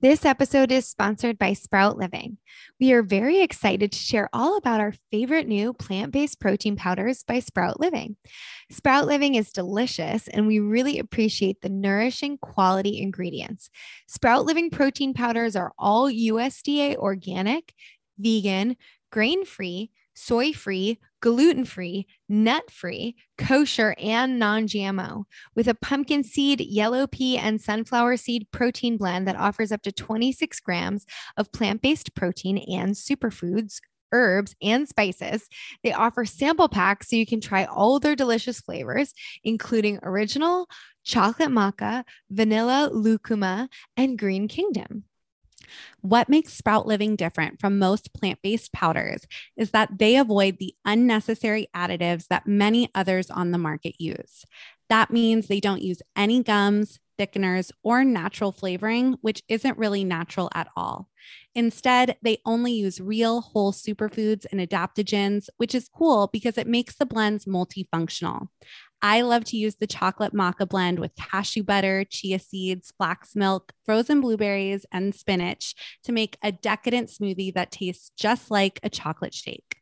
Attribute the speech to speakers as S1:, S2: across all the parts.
S1: This episode is sponsored by Sprout Living. We are very excited to share all about our favorite new plant based protein powders by Sprout Living. Sprout Living is delicious, and we really appreciate the nourishing quality ingredients. Sprout Living protein powders are all USDA organic, vegan, grain free, soy free, gluten free, nut free, kosher, and non GMO, with a pumpkin seed, yellow pea, and sunflower seed protein blend that offers up to 26 grams of plant based protein and superfoods. Herbs and spices. They offer sample packs so you can try all their delicious flavors, including original, chocolate maca, vanilla lucuma, and green kingdom.
S2: What makes Sprout Living different from most plant based powders is that they avoid the unnecessary additives that many others on the market use. That means they don't use any gums, thickeners, or natural flavoring, which isn't really natural at all. Instead, they only use real whole superfoods and adaptogens, which is cool because it makes the blends multifunctional. I love to use the chocolate maca blend with cashew butter, chia seeds, flax milk, frozen blueberries, and spinach to make a decadent smoothie that tastes just like a chocolate shake.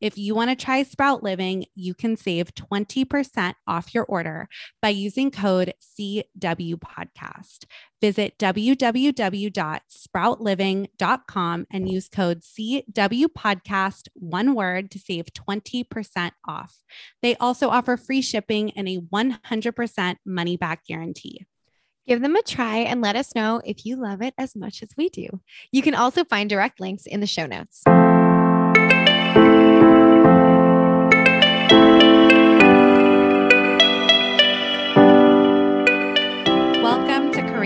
S2: If you want to try Sprout Living, you can save 20% off your order by using code CWPodcast. Visit www.sproutliving.com and use code CW Podcast, one word, to save 20% off. They also offer free shipping and a 100% money back guarantee.
S1: Give them a try and let us know if you love it as much as we do. You can also find direct links in the show notes.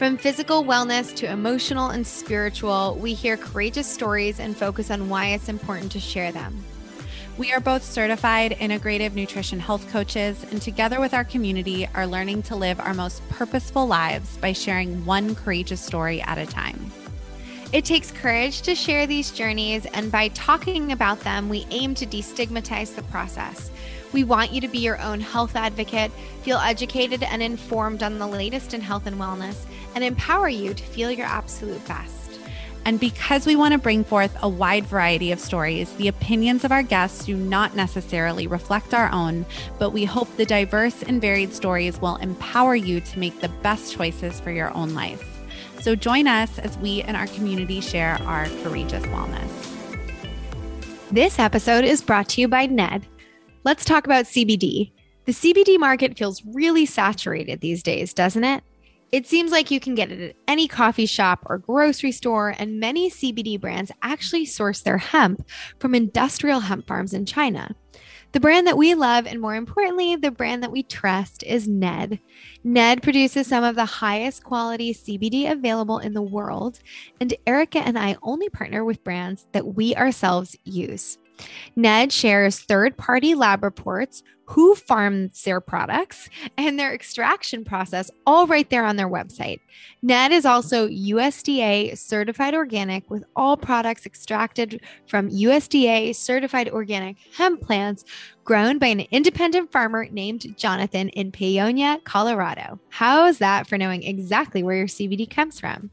S1: from physical wellness to emotional and spiritual, we hear courageous stories and focus on why it's important to share them.
S2: We are both certified integrative nutrition health coaches, and together with our community, are learning to live our most purposeful lives by sharing one courageous story at a time.
S1: It takes courage to share these journeys, and by talking about them, we aim to destigmatize the process. We want you to be your own health advocate, feel educated and informed on the latest in health and wellness, and empower you to feel your absolute best.
S2: And because we want to bring forth a wide variety of stories, the opinions of our guests do not necessarily reflect our own, but we hope the diverse and varied stories will empower you to make the best choices for your own life. So join us as we and our community share our courageous wellness.
S1: This episode is brought to you by Ned. Let's talk about CBD. The CBD market feels really saturated these days, doesn't it? It seems like you can get it at any coffee shop or grocery store, and many CBD brands actually source their hemp from industrial hemp farms in China. The brand that we love, and more importantly, the brand that we trust, is Ned. Ned produces some of the highest quality CBD available in the world, and Erica and I only partner with brands that we ourselves use. Ned shares third party lab reports, who farms their products, and their extraction process all right there on their website. Ned is also USDA certified organic with all products extracted from USDA certified organic hemp plants grown by an independent farmer named Jonathan in Paonia, Colorado. How is that for knowing exactly where your CBD comes from?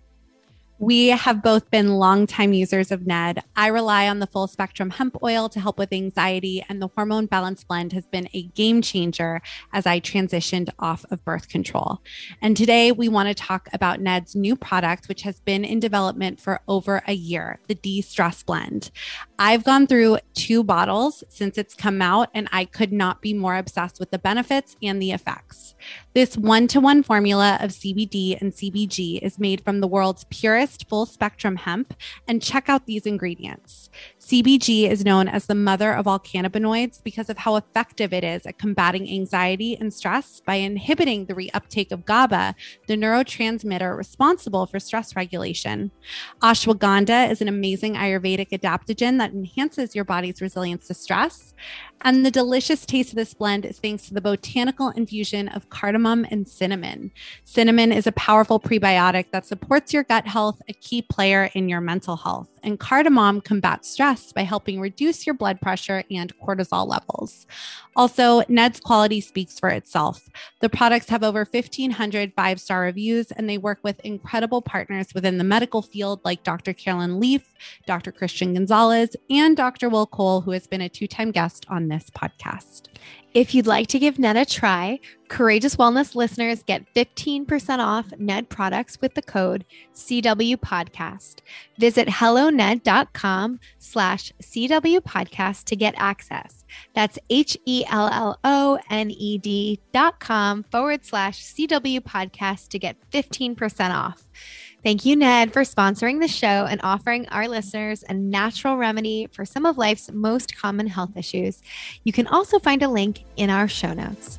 S2: We have both been longtime users of Ned. I rely on the full spectrum hemp oil to help with anxiety, and the hormone balance blend has been a game changer as I transitioned off of birth control. And today we want to talk about Ned's new product, which has been in development for over a year the De Stress Blend. I've gone through two bottles since it's come out, and I could not be more obsessed with the benefits and the effects. This one to one formula of CBD and CBG is made from the world's purest full spectrum hemp. And check out these ingredients CBG is known as the mother of all cannabinoids because of how effective it is at combating anxiety and stress by inhibiting the reuptake of GABA, the neurotransmitter responsible for stress regulation. Ashwagandha is an amazing Ayurvedic adaptogen that enhances your body's resilience to stress. And the delicious taste of this blend is thanks to the botanical infusion of cardamom and cinnamon. Cinnamon is a powerful prebiotic that supports your gut health, a key player in your mental health. And cardamom combats stress by helping reduce your blood pressure and cortisol levels. Also, Ned's quality speaks for itself. The products have over 1,500 five star reviews, and they work with incredible partners within the medical field like Dr. Caroline Leaf, Dr. Christian Gonzalez, and Dr. Will Cole, who has been a two time guest on this podcast.
S1: If you'd like to give Ned a try, Courageous Wellness listeners get 15% off Ned products with the code CW Podcast. Visit helloned.com slash CW Podcast to get access. That's H E L L O N E D dot com forward slash CW Podcast to get 15% off. Thank you, Ned, for sponsoring the show and offering our listeners a natural remedy for some of life's most common health issues. You can also find a link in our show notes.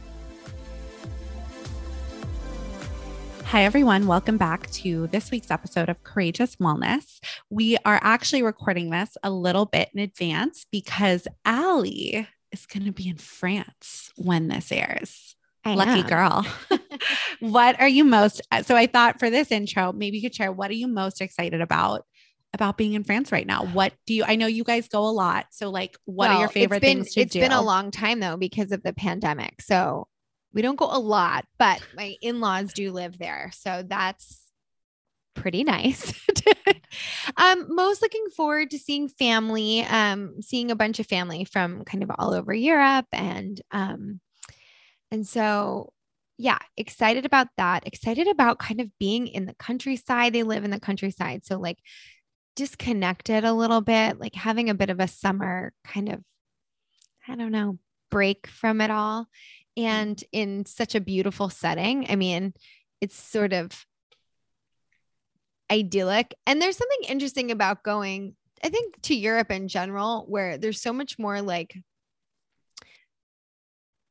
S2: Hi, everyone. Welcome back to this week's episode of Courageous Wellness. We are actually recording this a little bit in advance because Allie is going to be in France when this airs.
S1: I
S2: Lucky
S1: know.
S2: girl. what are you most so I thought for this intro, maybe you could share what are you most excited about about being in France right now? What do you I know you guys go a lot. So like what are your favorite
S1: been,
S2: things to
S1: It's
S2: do?
S1: It's been a long time though because of the pandemic. So we don't go a lot, but my in-laws do live there. So that's pretty nice. um most looking forward to seeing family, um seeing a bunch of family from kind of all over Europe and um and so yeah, excited about that. Excited about kind of being in the countryside. They live in the countryside. So like disconnected a little bit, like having a bit of a summer kind of, I don't know, break from it all. And in such a beautiful setting. I mean, it's sort of idyllic. And there's something interesting about going, I think, to Europe in general, where there's so much more like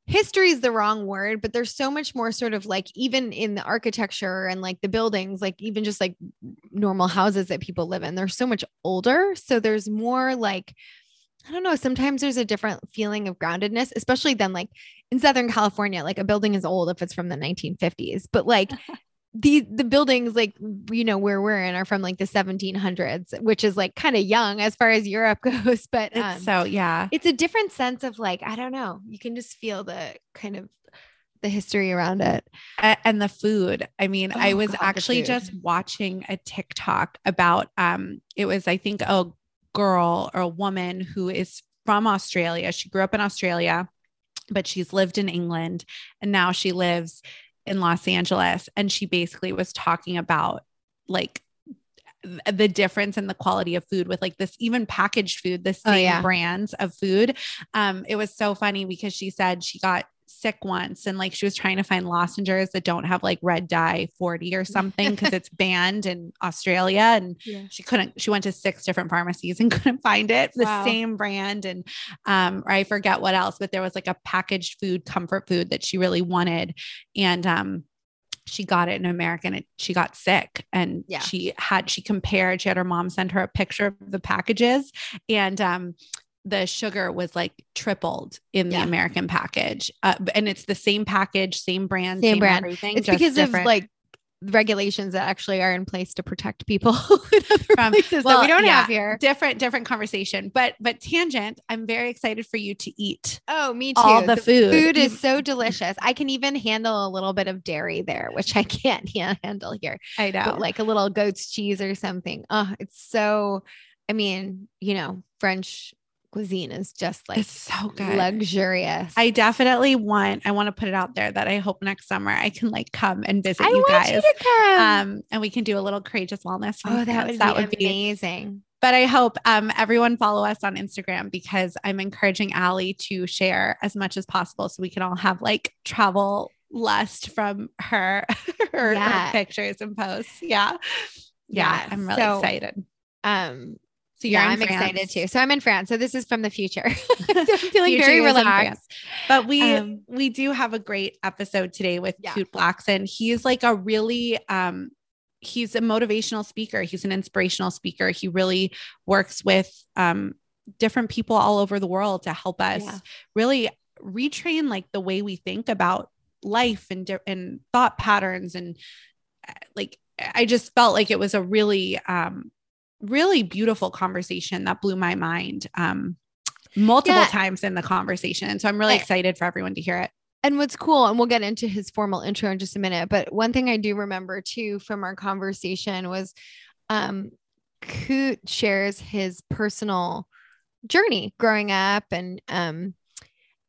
S1: history is the wrong word, but there's so much more sort of like even in the architecture and like the buildings, like even just like normal houses that people live in, they're so much older. So there's more like, I don't know, sometimes there's a different feeling of groundedness, especially then like in Southern California, like a building is old if it's from the 1950s, but like the the buildings like you know where we're in are from like the 1700s, which is like kind of young as far as Europe goes, but um,
S2: so yeah.
S1: it's a different sense of like i don't know you can just feel the kind of the history around it
S2: and the food. I mean, I
S1: Oh,
S2: was
S1: God,
S2: actually just watching a TikTok about um it was I think a girl or a woman who is from Australia. She grew up in Australia, but she's lived in England and now she lives in Los Angeles and she basically was talking about like th- the difference in the quality of food with like this even packaged food, the
S1: Oh,
S2: same
S1: yeah.
S2: brands of food. Um, it was so funny because she said she got sick once and like she was trying to find lozenges that don't have like red dye 40 or something because it's banned in Australia and she couldn't she went to six different pharmacies and couldn't find it the
S1: Wow.
S2: same brand and um or I forget what else but there was like a packaged food comfort food that she really wanted and um she got it in America and it, she got sick and
S1: Yeah.
S2: she had she compared she had her mom send her a picture of the packages and um the sugar was like tripled in the American package uh, and it's the same package same brand
S1: Same
S2: same,
S1: brand.
S2: everything
S1: it's
S2: just
S1: because
S2: different.
S1: of like regulations that actually are in place to protect people
S2: From-
S1: places
S2: well,
S1: that we don't
S2: yeah.
S1: have here
S2: different different conversation but but tangent i'm very excited for you to eat
S1: oh me too
S2: all the food.
S1: food is so delicious i can even handle a little bit of dairy there which i can't yeah, handle here
S2: i know
S1: but like a little goat's cheese or something oh it's so i mean you know french cuisine is just like
S2: it's so good
S1: luxurious
S2: i definitely want i want to put it out there that i hope next summer i can like come and visit
S1: I
S2: you guys
S1: you
S2: um and we can do a little courageous wellness
S1: oh, that would,
S2: that
S1: be
S2: would be
S1: amazing.
S2: but I hope um, everyone follow us on Instagram because I'm encouraging Allie to share as much as possible so we can all have like travel lust from her, her, her pictures and posts. Yeah. Yeah.
S1: Yeah,
S2: I'm really
S1: so-
S2: excited.
S1: Um,
S2: So
S1: yeah, I'm France. excited too. So I'm in France. So this is from the future. I'm feeling future very relaxed.
S2: But we um, we do have a great episode today with yeah. Kute Blackson. He's like a really um he's a motivational speaker. He's an inspirational speaker. He really works with um different people all over the world to help us yeah. really retrain like the way we think about life and and thought patterns and uh, like I just felt like it was a really um really beautiful conversation that blew my mind um multiple yeah. times in the conversation. So I'm really excited for everyone to hear it.
S1: And what's cool, and we'll get into his formal intro in just a minute, but one thing I do remember too from our conversation was um Kute shares his personal journey growing up and um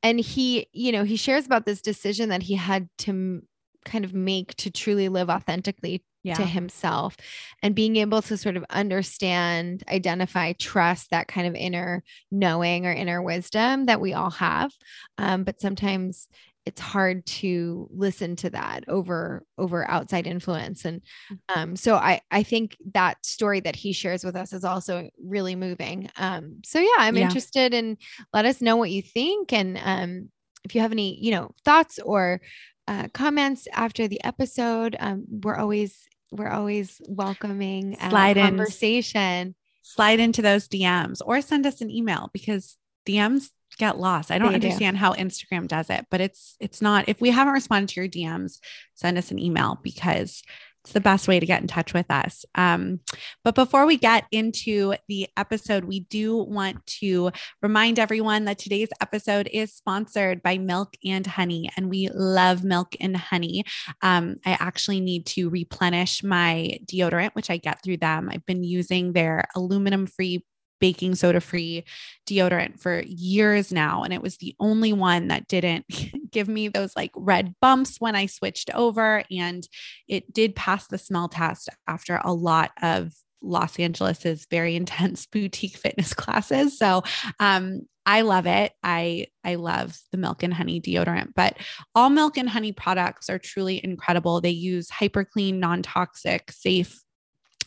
S1: and he you know he shares about this decision that he had to m- kind of make to truly live authentically yeah. to himself and being able to sort of understand identify trust that kind of inner knowing or inner wisdom that we all have um, but sometimes it's hard to listen to that over over outside influence and mm. um, so i i think that story that he shares with us is also really moving um, so yeah i'm yeah. interested in let us know what you think and um, if you have any you know thoughts or uh, comments after the episode um, we're always we're always welcoming slide conversation
S2: slide into those dms or send us an email because dms get lost. I don't they understand do. how Instagram does it, but it's it's not if we haven't responded to your DMs, send us an email because it's the best way to get in touch with us. Um, but before we get into the episode, we do want to remind everyone that today's episode is sponsored by Milk and Honey, and we love Milk and Honey. Um, I actually need to replenish my deodorant, which I get through them. I've been using their aluminum free baking soda free deodorant for years now. And it was the only one that didn't give me those like red bumps when I switched over. And it did pass the smell test after a lot of Los Angeles's very intense boutique fitness classes. So, um, I love it. I I love the milk and honey deodorant, but all milk and honey products are truly incredible. They use hyper clean, non-toxic, safe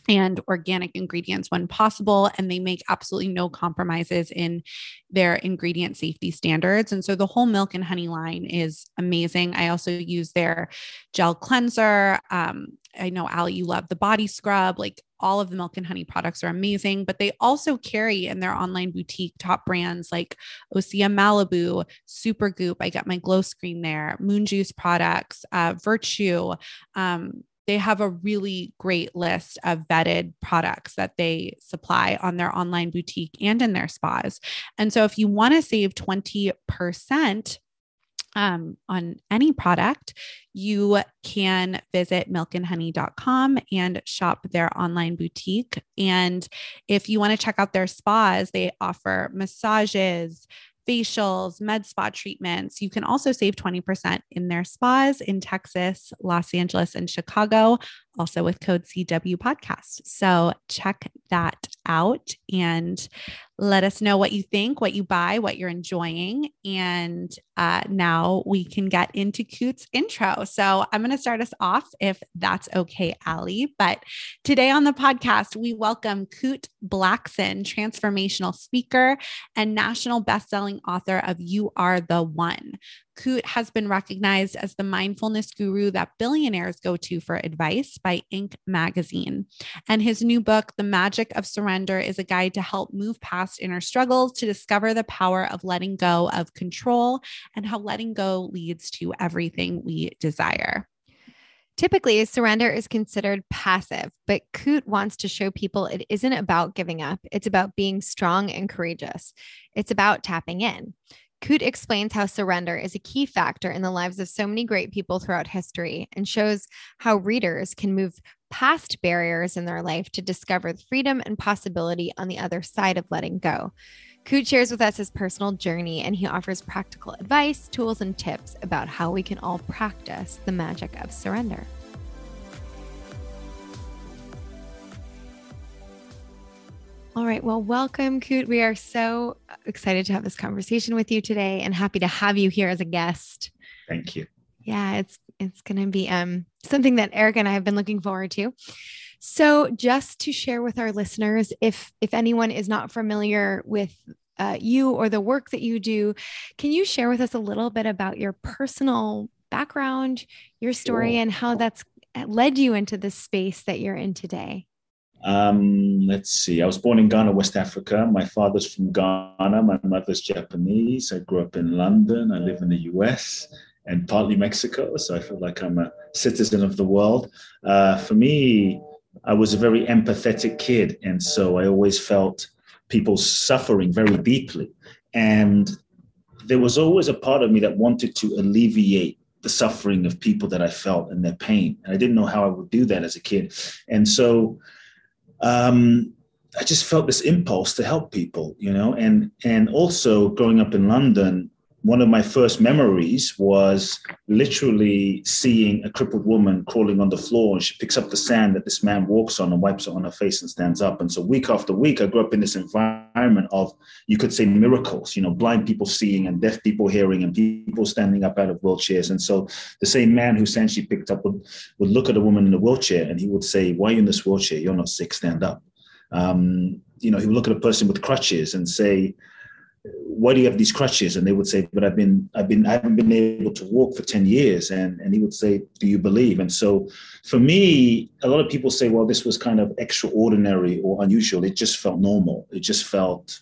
S2: and organic ingredients when possible. And they make absolutely no compromises in their ingredient safety standards. And so the whole milk and honey line is amazing. I also use their gel cleanser. Um, I know Allie, you love the body scrub. Like all of the milk and honey products are amazing, but they also carry in their online boutique top brands like Osea Malibu, Supergoop. I get my glow screen there, Moon Juice products, uh, Virtue. Um, they have a really great list of vetted products that they supply on their online boutique and in their spas. And so if you want to save 20%, um, on any product, you can visit milkandhoney.com and shop their online boutique. And if you want to check out their spas, they offer massages, facials, med spa treatments. You can also save 20% in their spas in Texas, Los Angeles, and Chicago, also with code CW podcast. So check that out and let us know what you think, what you buy, what you're enjoying. And uh, now we can get into Kute's intro. So I'm going to start us off if that's okay, Allie. But today on the podcast, we welcome Kute Blackson, transformational speaker and national bestselling author of You Are the One. Kute has been recognized as the mindfulness guru that billionaires go to for advice by Inc. magazine. And his new book, The Magic of Surrender, is a guide to help move past inner struggles to discover the power of letting go of control and how letting go leads to everything we desire.
S1: Typically, surrender is considered passive, but Kute wants to show people it isn't about giving up. It's about being strong and courageous. It's about tapping in. Kute explains how surrender is a key factor in the lives of so many great people throughout history and shows how readers can move past barriers in their life to discover the freedom and possibility on the other side of letting go. Kute shares with us his personal journey and he offers practical advice, tools, and tips about how we can all practice the magic of surrender. All right. Well, welcome, Kute. We are so excited to have this conversation with you today and happy to have you here as a guest.
S3: Thank you.
S1: Yeah, it's it's going to be um something that Eric and I have been looking forward to. So, just to share with our listeners, if if anyone is not familiar with uh, you or the work that you do, can you share with us a little bit about your personal background, your story, and how that's led you into the space that you're in today?
S3: Um, let's see. I was born in Ghana, West Africa. My father's from Ghana. My mother's Japanese. I grew up in London. I live in the US and partly Mexico. So I feel like I'm a citizen of the world. Uh, for me, I was a very empathetic kid. And so I always felt people suffering very deeply. And there was always a part of me that wanted to alleviate the suffering of people that I felt and their pain. And I didn't know how I would do that as a kid. And so um, I just felt this impulse to help people, you know, and and also growing up in London, one of my first memories was literally seeing a crippled woman crawling on the floor and she picks up the sand that this man walks on and wipes it on her face and stands up. And so week after week, I grew up in this environment of, you could say miracles, you know, blind people seeing and deaf people hearing and people standing up out of wheelchairs. And so the same man who essentially picked up would, would look at a woman in a wheelchair and he would say, why are you in this wheelchair? You're not sick, stand up. Um, you know, he would look at a person with crutches and say, why do you have these crutches? And they would say, but I've been, I've been, I haven't been able to walk for 10 years. And, and he would say, do you believe? And so for me, a lot of people say, well, this was kind of extraordinary or unusual. It just felt normal. It just felt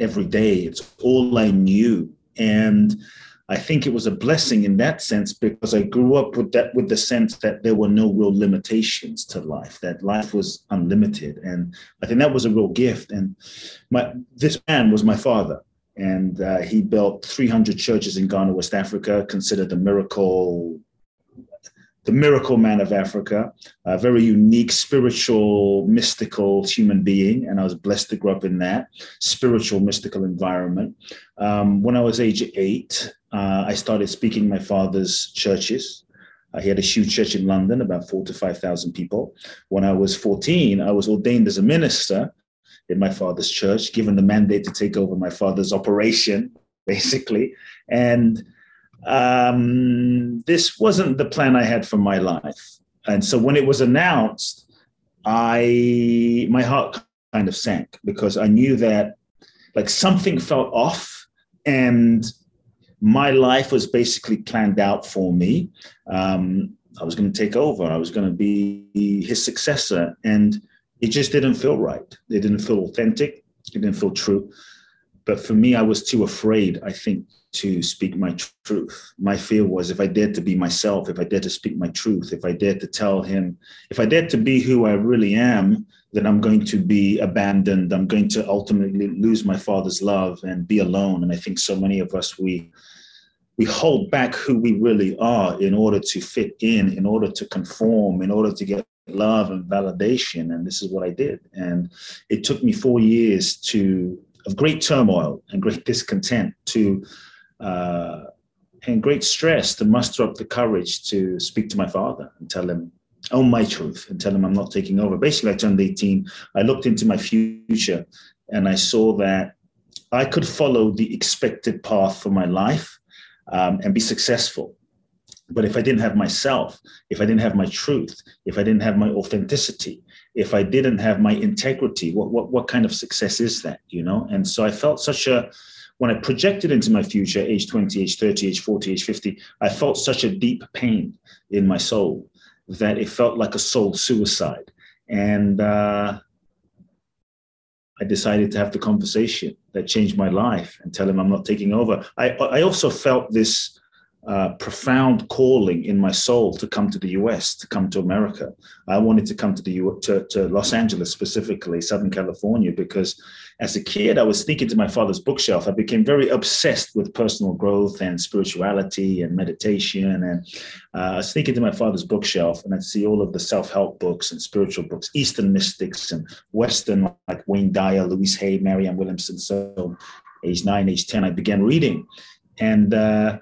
S3: every day. It's all I knew. And I think it was a blessing in that sense because I grew up with that with the sense that there were no real limitations to life, that life was unlimited. And I think that was a real gift. And my this man was my father and uh, he built 300 churches in Ghana, West Africa, considered the miracle, the miracle man of Africa, a very unique, spiritual, mystical human being, and I was blessed to grow up in that spiritual, mystical environment. Um, when I was age eight, uh, I started speaking my father's churches. Uh, he had a huge church in London, about four to 5,000 people. When I was 14, I was ordained as a minister in my father's church, given the mandate to take over my father's operation, basically. And um, this wasn't the plan I had for my life. And so when it was announced, I my heart kind of sank because I knew that like something felt off and my life was basically planned out for me. Um, I was going to take over. I was going to be his successor. And it just didn't feel right. It didn't feel authentic. It didn't feel true. But for me, I was too afraid, I think, to speak my truth. My fear was if I dared to be myself, if I dared to speak my truth, if I dared to tell him, if I dared to be who I really am, then I'm going to be abandoned. I'm going to ultimately lose my father's love and be alone. And I think so many of us, we, we hold back who we really are in order to fit in, in order to conform, in order to get love and validation and this is what i did. And it took me four years to of great turmoil and great discontent to uh, and great stress to muster up the courage to speak to my father and tell him own my truth and tell him i'm not taking over. Basically i turned 18 i looked into my future and i saw that i could follow the expected path for my life um, and be successful but if I didn't have myself, if I didn't have my truth, if I didn't have my authenticity, if I didn't have my integrity, what, what, what kind of success is that, you know? And so I felt such a, when I projected into my future, age 20, age 30, age 40, age 50, I felt such a deep pain in my soul that it felt like a soul suicide. And uh, I decided to have the conversation that changed my life and tell him I'm not taking over. I, I also felt this uh, profound calling in my soul to come to the US, to come to America. I wanted to come to the U- to, to Los Angeles specifically, Southern California, because as a kid I was sneaking to my father's bookshelf. I became very obsessed with personal growth and spirituality and meditation, and uh, I was thinking to my father's bookshelf, and I'd see all of the self-help books and spiritual books, Eastern mystics and Western like Wayne Dyer, Louise Hay, Marianne Williamson. So, age nine, age ten, I began reading, and uh,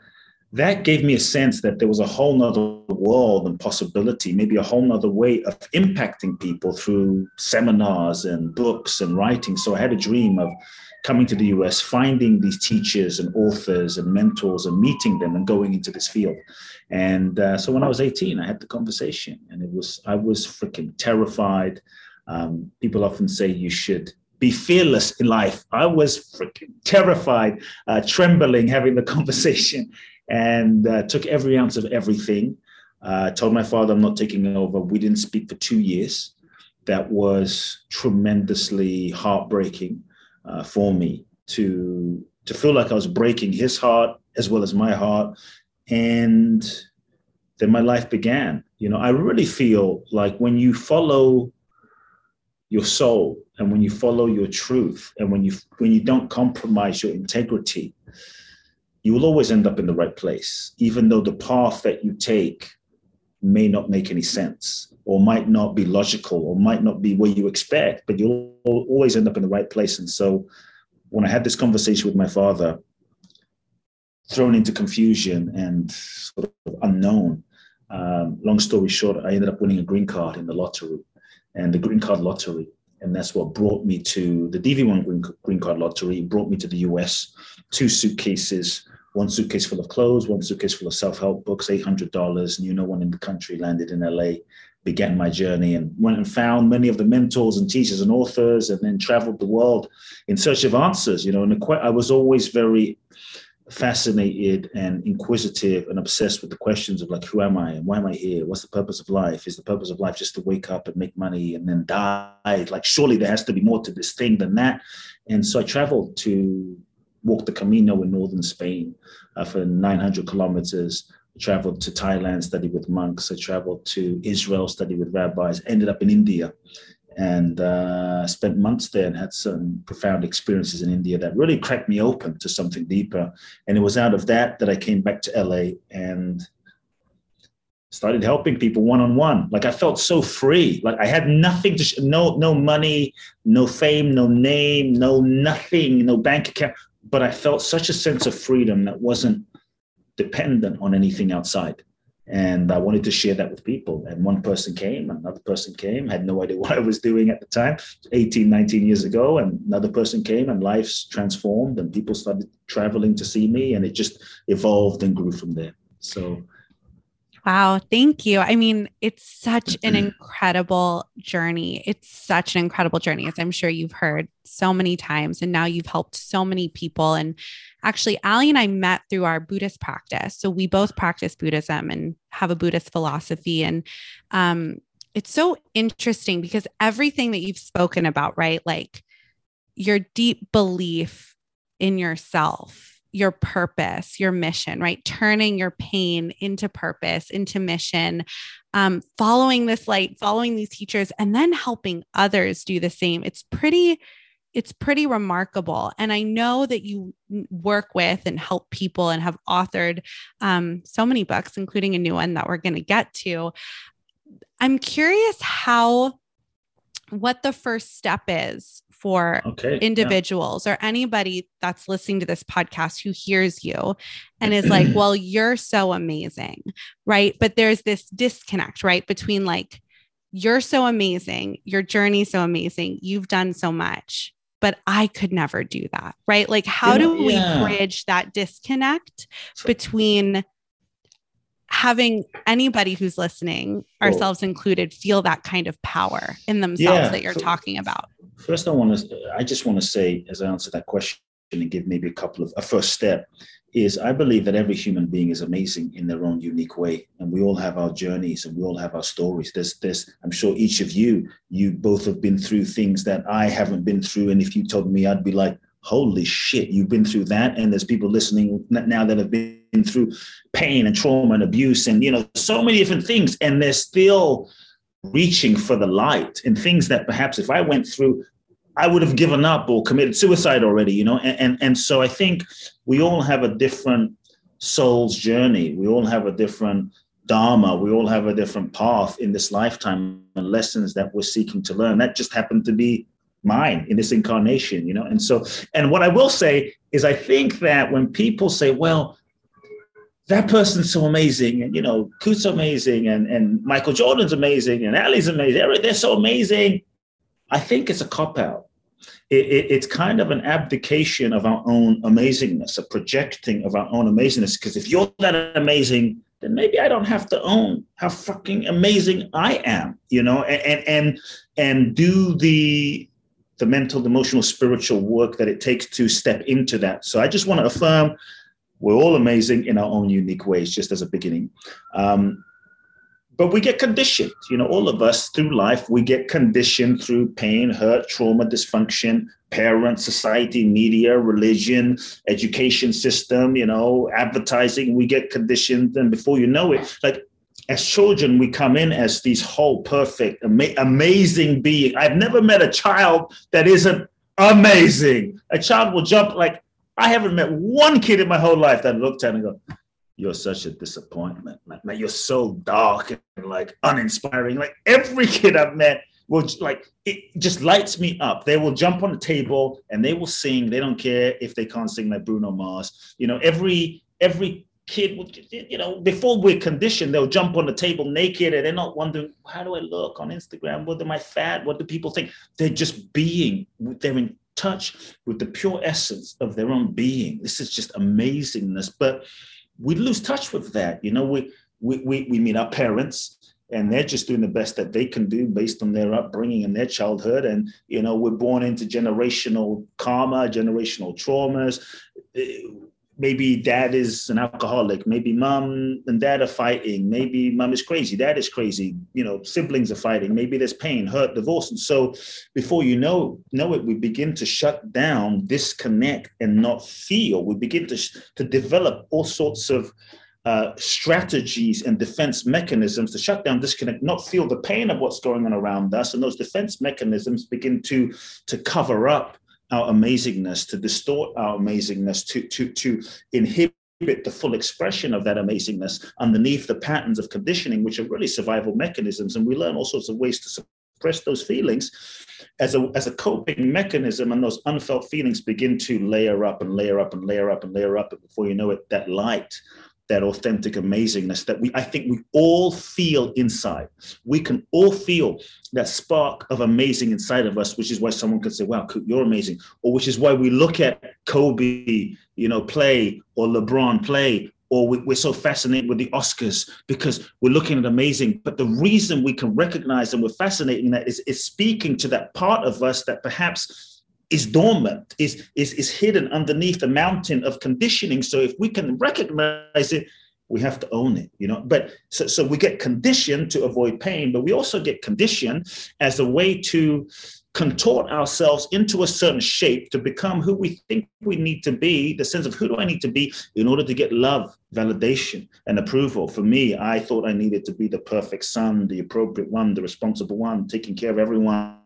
S3: that gave me a sense that there was a whole nother world and possibility, maybe a whole nother way of impacting people through seminars and books and writing. So I had a dream of coming to the US, finding these teachers and authors and mentors and meeting them and going into this field. And uh, so when I was 18, I had the conversation and it was, I was freaking terrified. Um, people often say you should be fearless in life. I was freaking terrified, uh, trembling, having the conversation and uh, took every ounce of everything. Uh, told my father I'm not taking over. We didn't speak for two years. That was tremendously heartbreaking uh, for me to to feel like I was breaking his heart as well as my heart, and then my life began. You know, I really feel like when you follow your soul and when you follow your truth and when you when you don't compromise your integrity you will always end up in the right place even though the path that you take may not make any sense or might not be logical or might not be where you expect but you'll always end up in the right place and so when i had this conversation with my father thrown into confusion and sort of unknown um, long story short i ended up winning a green card in the lottery and the green card lottery. And that's what brought me to the DV1 green, green card lottery, brought me to the US, two suitcases, one suitcase full of clothes, one suitcase full of self-help books, $800, knew no one in the country, landed in LA, began my journey and went and found many of the mentors and teachers and authors and then traveled the world in search of answers, you know, and I was always very fascinated and inquisitive and obsessed with the questions of like who am i and why am i here? What's the purpose of life? Is the purpose of life just to wake up and make money and then die? Like surely there has to be more to this thing than that. And so i traveled to walk the camino in northern spain uh, for 900 kilometers traveled to thailand studied with monks i traveled to israel studied with rabbis ended up in india and uh, spent months there and had some profound experiences in India that really cracked me open to something deeper. And it was out of that that I came back to LA and started helping people one on one. Like I felt so free. Like I had nothing to sh- no no money, no fame, no name, no nothing, no bank account. But I felt such a sense of freedom that wasn't dependent on anything outside and I wanted to share that with people. And one person came, another person came, had no idea what I was doing at the time, 18, 19 years ago. And another person came, and life's transformed, and people started traveling to see me, and it just evolved and grew from there. So,
S2: Wow, thank you. I mean, it's such an incredible journey. It's such an incredible journey, as I'm sure you've heard so many times. And now you've helped so many people. And actually, Allie and I met through our Buddhist practice. So we both practice Buddhism and have a Buddhist philosophy. And um, it's so interesting because everything that you've spoken about, right? Like your deep belief in yourself your purpose, your mission, right? Turning your pain into purpose, into mission, um, following this light, following these teachers, and then helping others do the same. It's pretty, it's pretty remarkable. And I know that you work with and help people and have authored um, so many books, including a new one that we're going to get to. I'm curious how, what the first step is for okay, individuals yeah. or anybody that's listening to this podcast who hears you and is like, well, you're so amazing, right? But there's this disconnect, right? Between like, you're so amazing, your journey's so amazing, you've done so much, but I could never do that, right? Like, how do we yeah. bridge that disconnect between having anybody who's listening, ourselves included, feel that kind of power in themselves yeah, that you're talking about?
S3: First, I want to, I just want to say, as I answer that question and give maybe a couple of, a first step, is I believe that every human being is amazing in their own unique way. And we all have our journeys and we all have our stories. There's this, I'm sure each of you, you both have been through things that I haven't been through. And if you told me, I'd be like, holy shit, you've been through that. And there's people listening now that have been through pain and trauma and abuse and, you know, so many different things. And they're still reaching for the light and things that perhaps if I went through, I would have given up or committed suicide already, you know? And, and, and so I think we all have a different soul's journey. We all have a different dharma. We all have a different path in this lifetime and lessons that we're seeking to learn. That just happened to be mine in this incarnation, you know? And so, and what I will say is I think that when people say, well, that person's so amazing, and you know, Kute's amazing, and, and Michael Jordan's amazing, and Ali's amazing, they're so amazing. I think it's a cop out. It, it, it's kind of an abdication of our own amazingness, a projecting of our own amazingness. Because if you're that amazing, then maybe I don't have to own how fucking amazing I am, you know, and and and do the the mental, emotional, spiritual work that it takes to step into that. So I just want to affirm we're all amazing in our own unique ways, just as a beginning. Um, but we get conditioned, you know, all of us through life, we get conditioned through pain, hurt, trauma, dysfunction, parents, society, media, religion, education system, you know, advertising, we get conditioned. And before you know it, like as children, we come in as these whole perfect, ama- amazing being. I've never met a child that isn't amazing. A child will jump like I haven't met one kid in my whole life that looked at and go, you're such a disappointment. Like, man, you're so dark and like uninspiring. Like every kid I've met will like it just lights me up. They will jump on the table and they will sing. They don't care if they can't sing like Bruno Mars. You know, every every kid would you know before we're conditioned they'll jump on the table naked and they're not wondering how do i look on instagram? What am i fat? What do people think? They're just being they're in touch with the pure essence of their own being. This is just amazingness. But we lose touch with that. You know, we, we, we, we meet our parents and they're just doing the best that they can do based on their upbringing and their childhood. And, you know, we're born into generational karma, generational traumas maybe dad is an alcoholic maybe mom and dad are fighting maybe mom is crazy dad is crazy you know siblings are fighting maybe there's pain hurt divorce. And so before you know know it we begin to shut down disconnect and not feel. We begin to to develop all sorts of uh, strategies and defense mechanisms to shut down, disconnect, not feel the pain of what's going on around us, and those defense mechanisms begin to to cover up our amazingness, to distort our amazingness, to, to, to inhibit the full expression of that amazingness underneath the patterns of conditioning, which are really survival mechanisms. And we learn all sorts of ways to suppress those feelings as a, as a coping mechanism. And those unfelt feelings begin to layer up and layer up and layer up and layer up. And before you know it, that light that authentic amazingness that we I think we all feel inside. We can all feel that spark of amazing inside of us, which is why someone could say, "Wow, you're amazing," or which is why we look at Kobe, you know, play or LeBron play. Or we're so fascinated with the Oscars because we're looking at amazing. But the reason we can recognize and we're fascinating that is, is speaking to that part of us that perhaps is dormant, is, is, is hidden underneath the mountain of conditioning. So if we can recognize it, we have to own it, you know. But so, so we get conditioned to avoid pain, but we also get conditioned as a way to contort ourselves into a certain shape to become who we think we need to be, the sense of who do I need to be in order to get love, validation, and approval. For me, I thought I needed to be the perfect son, the appropriate one, the responsible one, taking care of everyone,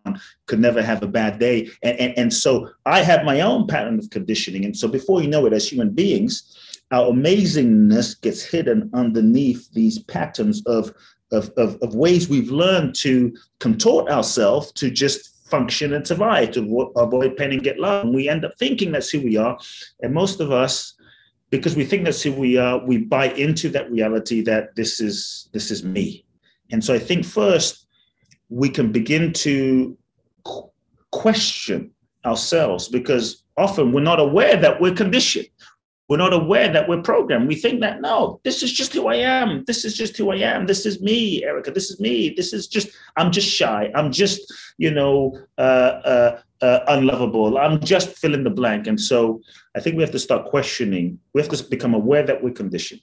S3: could never have a bad day. And, and, and so I have my own pattern of conditioning. And so before you know it, as human beings, our amazingness gets hidden underneath these patterns of of, of, of, ways we've learned to contort ourselves to just function and survive, to avoid pain and get love. And we end up thinking that's who we are. And most of us, because we think that's who we are, we buy into that reality that this is this is me. And so I think first we can begin to question ourselves because often we're not aware that we're conditioned. We're not aware that we're programmed. We think that, no, this is just who I am. This is just who I am. This is me, Erica. This is me. This is just, I'm just shy. I'm just, you know, uh, uh, uh, unlovable. I'm just fill in the blank. And so I think we have to start questioning. We have to become aware that we're conditioned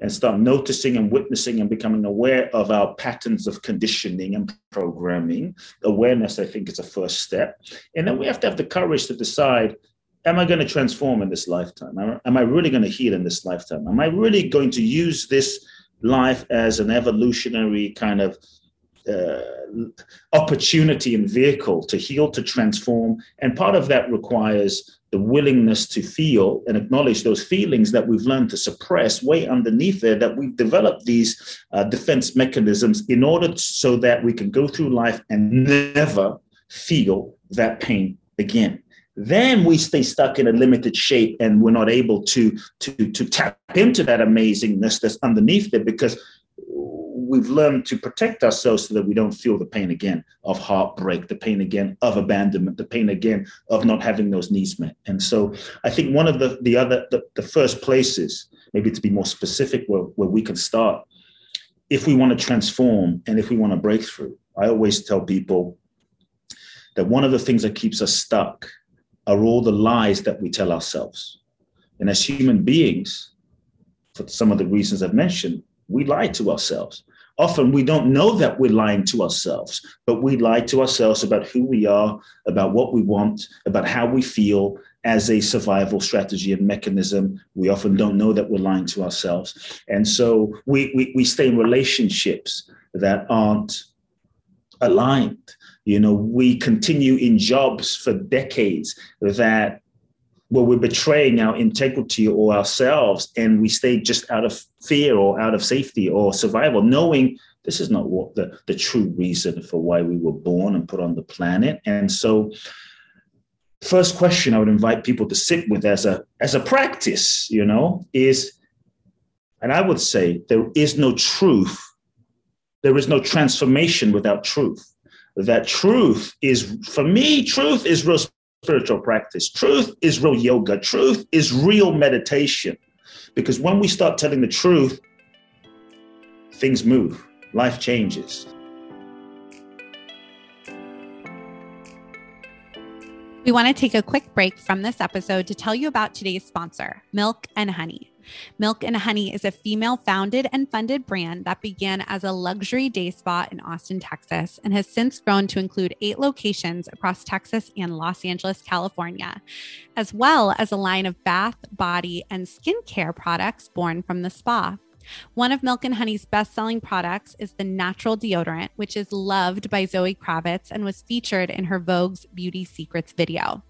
S3: and start noticing and witnessing and becoming aware of our patterns of conditioning and programming. Awareness, I think, is a first step. And then we have to have the courage to decide am I going to transform in this lifetime? Am I really going to heal in this lifetime? Am I really going to use this life as an evolutionary kind of uh, opportunity and vehicle to heal, to transform? And part of that requires the willingness to feel and acknowledge those feelings that we've learned to suppress way underneath there, that we've developed these uh, defense mechanisms in order so that we can go through life and never feel that pain again then we stay stuck in a limited shape and we're not able to to to tap into that amazingness that's underneath there because we've learned to protect ourselves so that we don't feel the pain again of heartbreak, the pain again of abandonment, the pain again of not having those needs met. And so I think one of the, the other, the, the first places, maybe to be more specific, where, where we can start, if we want to transform and if we want to break through, I always tell people that one of the things that keeps us stuck are all the lies that we tell ourselves. And as human beings, for some of the reasons I've mentioned, we lie to ourselves. Often we don't know that we're lying to ourselves, but we lie to ourselves about who we are, about what we want, about how we feel as a survival strategy and mechanism. We often don't know that we're lying to ourselves. And so we, we, we stay in relationships that aren't aligned. You know, we continue in jobs for decades that where we're betraying our integrity or ourselves and we stay just out of fear or out of safety or survival, knowing this is not what the, the true reason for why we were born and put on the planet. And so first question I would invite people to sit with as a as a practice, you know, is and I would say there is no truth, there is no transformation without truth. That truth is for me, truth is real spiritual practice. Truth is real yoga. Truth is real meditation. Because when we start telling the truth, things move, life changes.
S2: We want to take a quick break from this episode to tell you about today's sponsor, Milk and Honey. Milk and Honey is a female founded and funded brand that began as a luxury day spa in Austin, Texas, and has since grown to include eight locations across Texas and Los Angeles, California, as well as a line of bath, body, and skincare products born from the spa. One of Milk and Honey's best selling products is the natural deodorant, which is loved by Zoe Kravitz and was featured in her Vogue's Beauty Secrets video.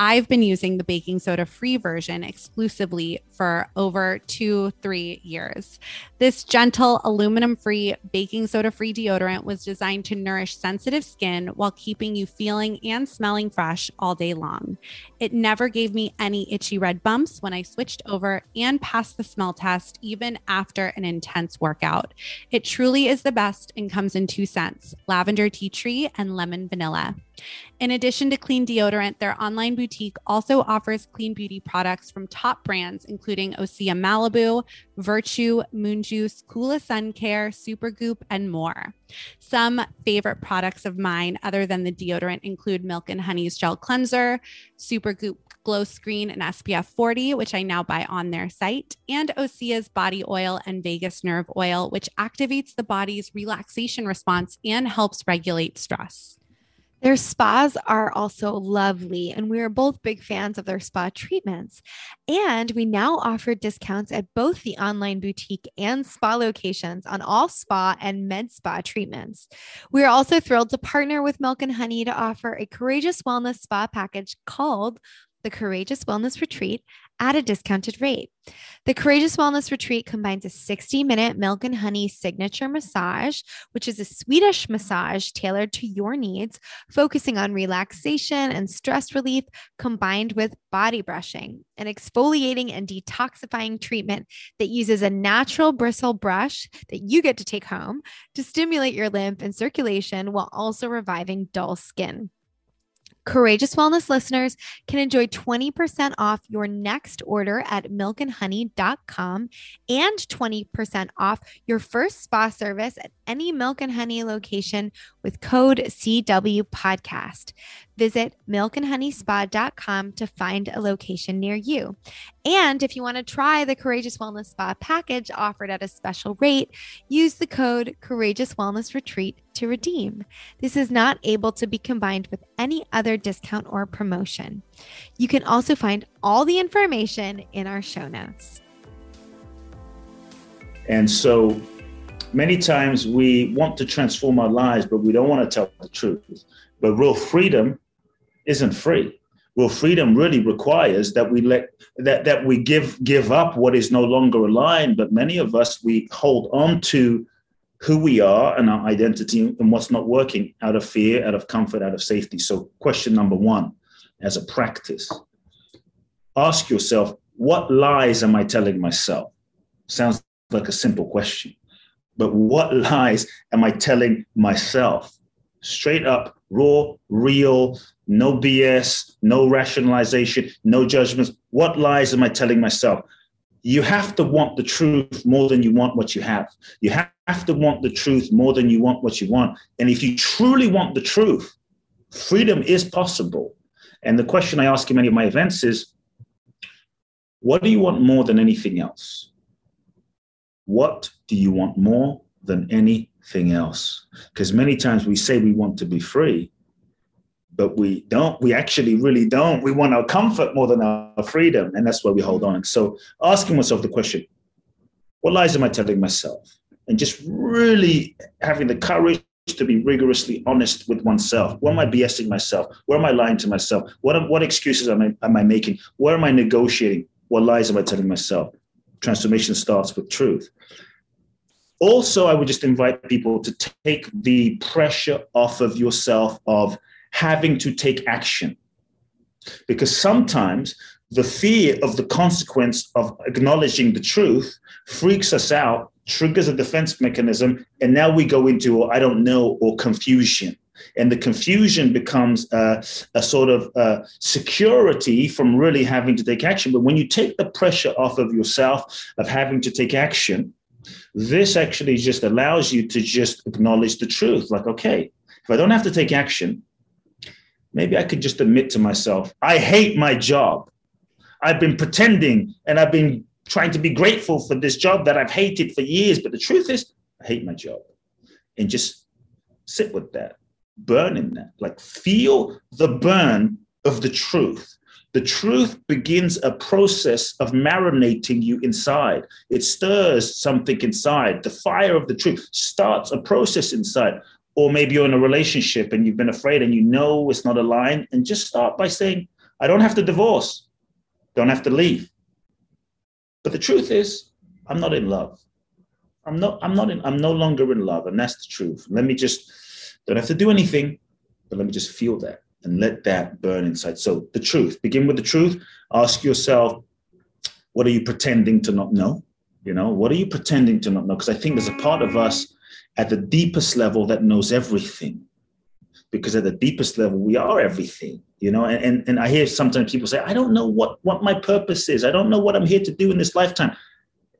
S2: I've been using the baking soda free version exclusively for over two, three years. This gentle aluminum free baking soda free deodorant was designed to nourish sensitive skin while keeping you feeling and smelling fresh all day long. It never gave me any itchy red bumps when I switched over and passed the smell test, even after an intense workout. It truly is the best and comes in two scents lavender tea tree and lemon vanilla. In addition to clean deodorant, their online boutique also offers clean beauty products from top brands, including Osea Malibu, Virtue, Moon Juice, Coola Suncare, Supergoop, and more. Some favorite products of mine, other than the deodorant, include Milk and Honey's Gel Cleanser, Supergoop Glow Screen and SPF 40, which I now buy on their site, and Osea's body oil and vagus nerve oil, which activates the body's relaxation response and helps regulate stress.
S1: Their spas are also lovely, and we are both big fans of their spa treatments. And we now offer discounts at both the online boutique and spa locations on all spa and med spa treatments. We are also thrilled to partner with Milk and Honey to offer a courageous wellness spa package called the Courageous Wellness Retreat at a discounted rate. The Courageous Wellness Retreat combines a 60 minute milk and honey signature massage, which is a Swedish massage tailored to your needs, focusing on relaxation and stress relief, combined with body brushing, an exfoliating and detoxifying treatment that uses a natural bristle brush that you get to take home to stimulate your lymph and circulation while also reviving dull skin. Courageous Wellness listeners can enjoy 20% off your next order at milkandhoney.com and 20% off your first spa service at any Milk and Honey location with code CW podcast. Visit milkandhoneyspa.com to find a location near you. And if you want to try the Courageous Wellness Spa package offered at a special rate, use the code Courageous Wellness Retreat to redeem. This is not able to be combined with any other discount or promotion. You can also find all the information in our show notes.
S3: And so many times we want to transform our lives, but we don't want to tell the truth. But real freedom isn't free. Well, freedom really requires that we let that that we give give up what is no longer aligned. But many of us we hold on to who we are and our identity and what's not working out of fear, out of comfort, out of safety. So, question number one, as a practice, ask yourself, what lies am I telling myself? Sounds like a simple question. but what lies am I telling myself? Straight up, raw, real, no BS, no rationalization, no judgments. What lies am I telling myself? You have to want the truth more than you want what you have. You have to want the truth more than you want what you want. And if you truly want the truth, freedom is possible. And the question I ask in many of my events is what do you want more than anything else? What do you want more than anything else? Because many times we say we want to be free, but we don't. We actually really don't. We want our comfort more than our freedom. And that's why we hold on. So asking myself the question what lies am I telling myself? And just really having the courage to be rigorously honest with oneself. What am I BSing myself? Where am I lying to myself? What, what excuses am I, am I making? Where am I negotiating? What lies am I telling myself? Transformation starts with truth. Also, I would just invite people to take the pressure off of yourself of having to take action. Because sometimes the fear of the consequence of acknowledging the truth freaks us out, triggers a defense mechanism, and now we go into, oh, I don't know, or confusion and the confusion becomes a, a sort of security from really having to take action. But when you take the pressure off of yourself of having to take action, this actually just allows you to just acknowledge the truth. Like, okay, if I don't have to take action, maybe I could just admit to myself, I hate my job. I've been pretending and I've been trying to be grateful for this job that I've hated for years. But the truth is, I hate my job. And just sit with that burn in that. Like feel the burn of the truth. The truth begins a process of marinating you inside. It stirs something inside. The fire of the truth starts a process inside. Or maybe you're in a relationship and you've been afraid and you know it's not aligned. And just start by saying, I don't have to divorce, don't have to leave. But the truth is, I'm not in love. I'm not, I'm not in, I'm no longer in love. And that's the truth. Let me just don't have to do anything, but let me just feel that and let that burn inside. So, the truth, begin with the truth. Ask yourself, what are you pretending to not know? You know, what are you pretending to not know? Because I think there's a part of us at the deepest level that knows everything. Because at the deepest level, we are everything, you know. And, and, and I hear sometimes people say, I don't know what, what my purpose is. I don't know what I'm here to do in this lifetime.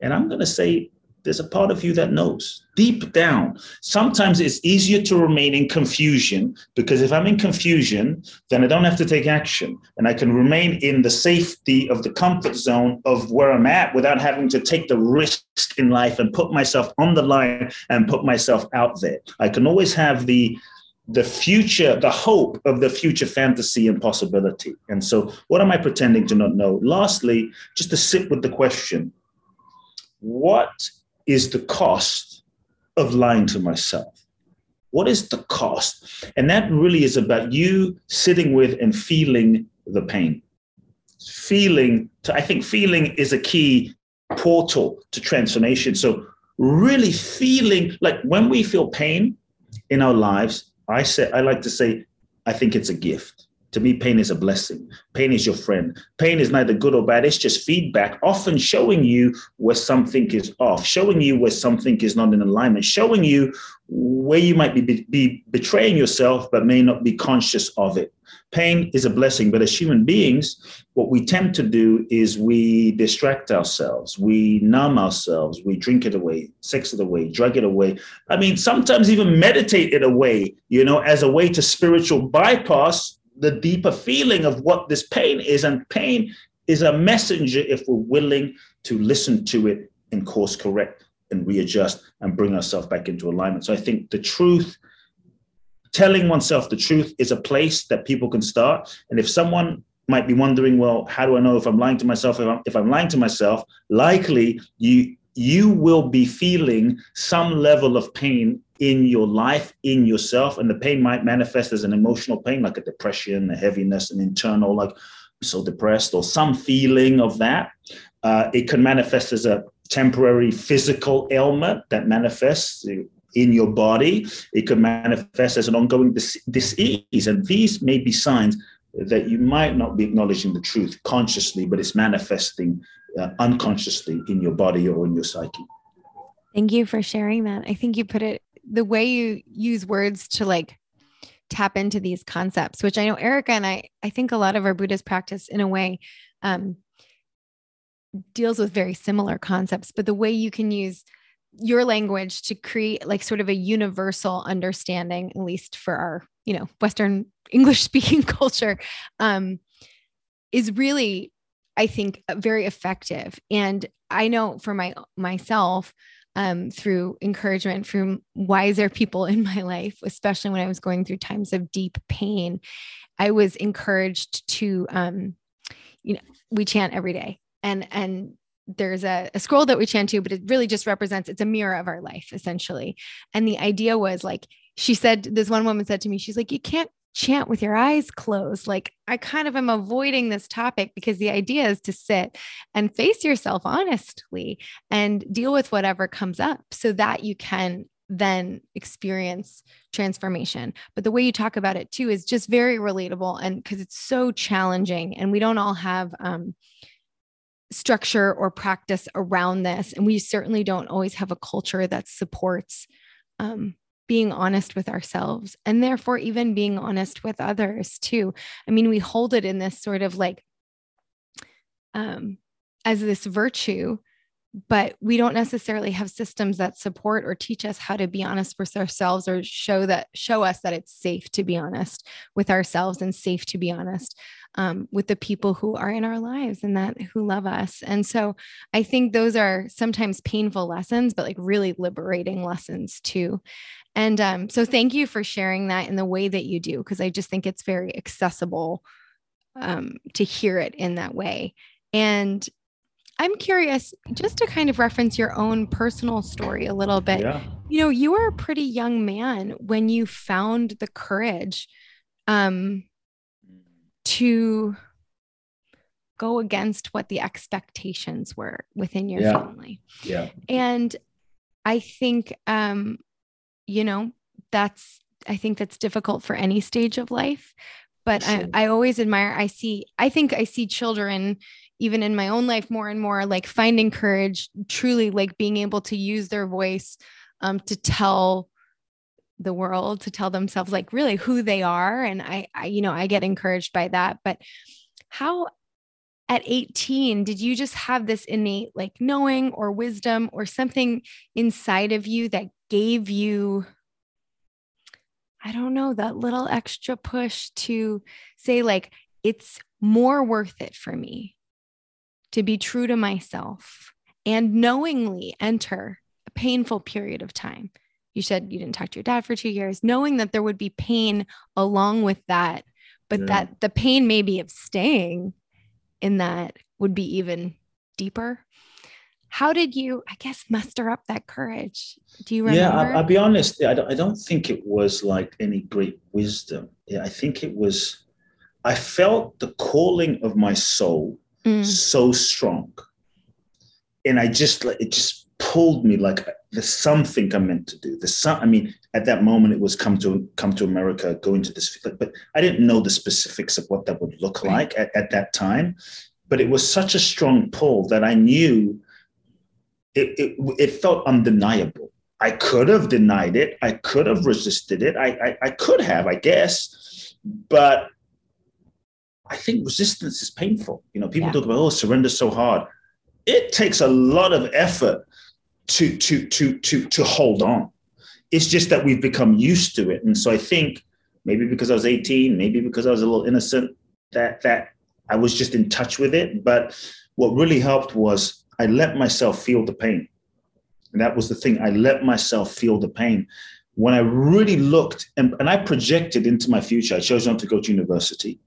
S3: And I'm going to say, there's a part of you that knows deep down. Sometimes it's easier to remain in confusion because if I'm in confusion, then I don't have to take action and I can remain in the safety of the comfort zone of where I'm at without having to take the risk in life and put myself on the line and put myself out there. I can always have the the future, the hope of the future fantasy and possibility. And so, what am I pretending to not know? Lastly, just to sit with the question what is the cost of lying to myself? What is the cost? And that really is about you sitting with and feeling the pain. Feeling, to, I think feeling is a key portal to transformation. So, really feeling like when we feel pain in our lives, I say, I like to say, I think it's a gift. To me, pain is a blessing. Pain is your friend. Pain is neither good or bad. It's just feedback, often showing you where something is off, showing you where something is not in alignment, showing you where you might be, be betraying yourself, but may not be conscious of it. Pain is a blessing, but as human beings, what we tend to do is we distract ourselves, we numb ourselves, we drink it away, sex it away, drug it away. I mean, sometimes even meditate it away, you know, as a way to spiritual bypass the deeper feeling of what this pain is. And pain is a messenger if we're willing to listen to it and course correct and readjust and bring ourselves back into alignment. So I think the truth, telling oneself the truth is a place that people can start. And if someone might be wondering, well, how do I know if I'm lying to myself? If I'm, if I'm lying to myself, likely you you will be feeling some level of pain in your life, in yourself, and the pain might manifest as an emotional pain, like a depression, a heaviness, an internal, like so depressed, or some feeling of that. Uh, it can manifest as a temporary physical ailment that manifests in your body. It could manifest as an ongoing dis- disease, and these may be signs that you might not be acknowledging the truth consciously, but it's manifesting uh, unconsciously in your body or in your psyche.
S1: Thank you for sharing that. I think you put it the way you use words to like tap into these concepts, which I know Erica and I, I think a lot of our Buddhist practice in a way um, deals with very similar concepts, but the way you can use your language to create like sort of a universal understanding, at least for our, you know, Western English speaking culture, um, is really, I think, very effective. And I know for my myself, um, through encouragement from wiser people in my life, especially when I was going through times of deep pain, I was encouraged to, um, you know, we chant every day, and and there's a, a scroll that we chant to, but it really just represents it's a mirror of our life essentially. And the idea was like she said, this one woman said to me, she's like, you can't chant with your eyes closed. Like I kind of am avoiding this topic because the idea is to sit and face yourself honestly and deal with whatever comes up so that you can then experience transformation. But the way you talk about it too is just very relatable and because it's so challenging and we don't all have um, structure or practice around this. And we certainly don't always have a culture that supports um, being honest with ourselves and therefore even being honest with others too. I mean, we hold it in this sort of like um, as this virtue, but we don't necessarily have systems that support or teach us how to be honest with ourselves or show that show us that it's safe to be honest with ourselves and safe to be honest um, with the people who are in our lives and that who love us and so i think those are sometimes painful lessons but like really liberating lessons too and um, so thank you for sharing that in the way that you do because i just think it's very accessible um, to hear it in that way and I'm curious, just to kind of reference your own personal story a little bit. Yeah. You know, you were a pretty young man when you found the courage um, to go against what the expectations were within your
S3: yeah.
S1: family.
S3: Yeah.
S1: And I think, um, you know, that's, I think that's difficult for any stage of life. But sure. I, I always admire, I see, I think I see children even in my own life more and more like finding courage truly like being able to use their voice um, to tell the world to tell themselves like really who they are and I, I you know i get encouraged by that but how at 18 did you just have this innate like knowing or wisdom or something inside of you that gave you i don't know that little extra push to say like it's more worth it for me to be true to myself and knowingly enter a painful period of time. You said you didn't talk to your dad for two years, knowing that there would be pain along with that, but yeah. that the pain maybe of staying in that would be even deeper. How did you, I guess, muster up that courage? Do you remember?
S3: Yeah, I'll, I'll be honest. I don't, I don't think it was like any great wisdom. Yeah, I think it was, I felt the calling of my soul mm. so strong. And I just like it just pulled me like there's something I'm meant to do. There's some I mean, at that moment it was come to come to America, go into this, but I didn't know the specifics of what that would look right. like at, at that time. But it was such a strong pull that I knew it, it, it felt undeniable. I could have denied it. I could have resisted it. I, I, I could have, I guess. But I think resistance is painful. You know, people yeah. talk about oh, surrender so hard. It takes a lot of effort to to to to to hold on. It's just that we've become used to it, and so I think maybe because I was 18, maybe because I was a little innocent, that that I was just in touch with it. But what really helped was I let myself feel the pain. And that was the thing. I let myself feel the pain. When I really looked and, and I projected into my future, I chose not to go to university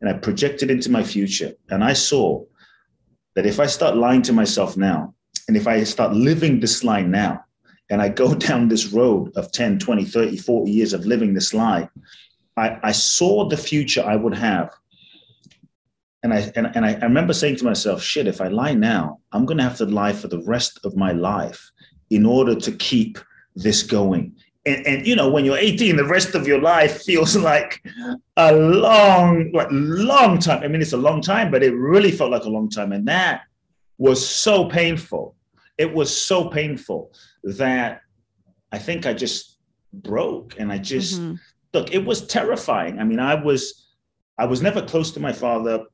S3: and I projected into my future. And I saw that if I start lying to myself now, and if I start living this lie now, and I go down this road of 10, 20, 30, 40 years of living this lie, I, I saw the future I would have. And I, and, and I, I remember saying to myself, shit, if I lie now, I'm going to have to lie for the rest of my life in order to keep this going. And, and, you know when you're 18 the rest of your life feels like a long like long time. I mean it's a long time but it really felt like a long time. And that was so painful. It was so painful that I think I just broke and I just mm-hmm. look, it was terrifying. I mean, I was I was never close to my father,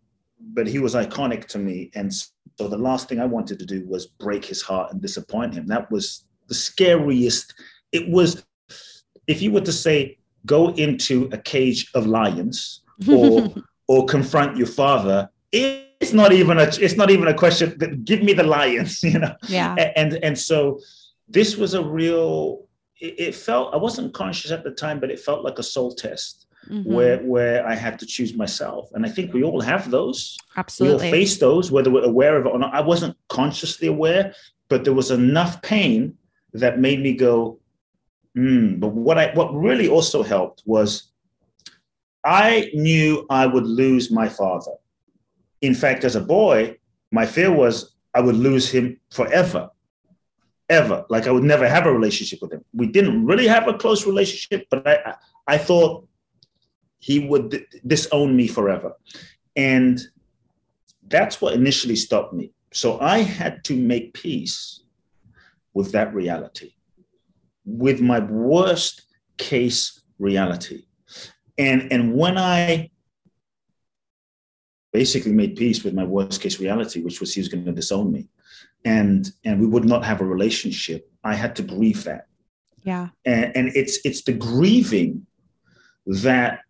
S3: but he was iconic to me. And so the last thing I wanted to do was break his heart and disappoint him. That was the scariest. It was if you were to say, go into a cage of lions or or confront your father, it's not even a it's not even a question. that Give me the lions, you know.
S2: Yeah.
S3: And and so this was a real. It, it felt I wasn't conscious at the time, but it felt like a soul test. Mm-hmm. where where I had to choose myself. And I think we all have those.
S2: Absolutely.
S3: We all face those, whether we're aware of it or not. I wasn't consciously aware, but there was enough pain that made me go, mm. but what I what really also helped was I knew I would lose my father. In fact, as a boy, my fear was I would lose him forever. Ever. Like I would never have a relationship with him. We didn't really have a close relationship, but I I thought he would disown me forever. And that's what initially stopped me. So I had to make peace with that reality, with my worst case reality. And, and when I basically made peace with my worst case reality, which was he was going to disown me, and and we would not have a relationship, I had to grieve that.
S2: Yeah.
S3: And, and it's it's the grieving that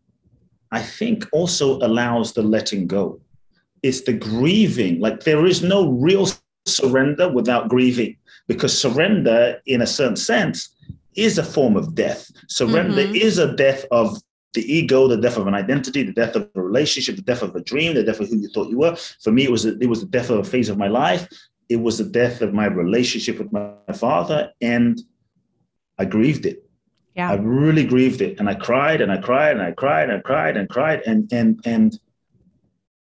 S3: I think also allows the letting go. It's the grieving. Like there is no real surrender without grieving, because surrender, in a certain sense, is a form of death. Surrender mm-hmm. is a death of the ego, the death of an identity, the death of a relationship, the death of a dream, the death of who you thought you were. For me, it was it was the death of a phase of my life. It was the death of my relationship with my father, and I grieved it.
S2: Yeah.
S3: I really grieved it, and I cried and I cried and I cried and I cried and cried, and and and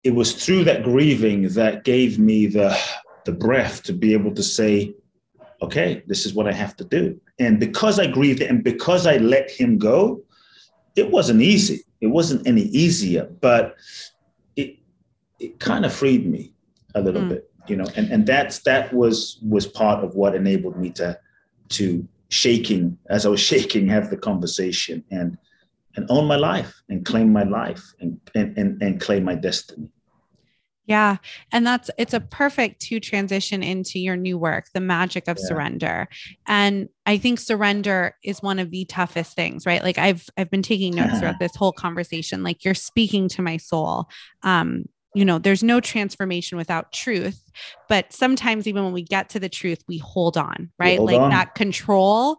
S3: it was through that grieving that gave me the the breath to be able to say, okay, this is what I have to do. And because I grieved it, and because I let him go, it wasn't easy. It wasn't any easier, but it it kind of freed me a little mm. bit, you know. And and that's that was was part of what enabled me to to shaking as I was shaking, have the conversation and and own my life and claim my life and and and, and claim my destiny.
S2: Yeah. And that's it's a perfect to transition into your new work, the magic of yeah. surrender. And I think surrender is one of the toughest things, right? Like I've I've been taking notes throughout this whole conversation. Like you're speaking to my soul. Um, you know, there's no transformation without truth. But sometimes even when we get to the truth, we hold on, right? Hold like on. that control.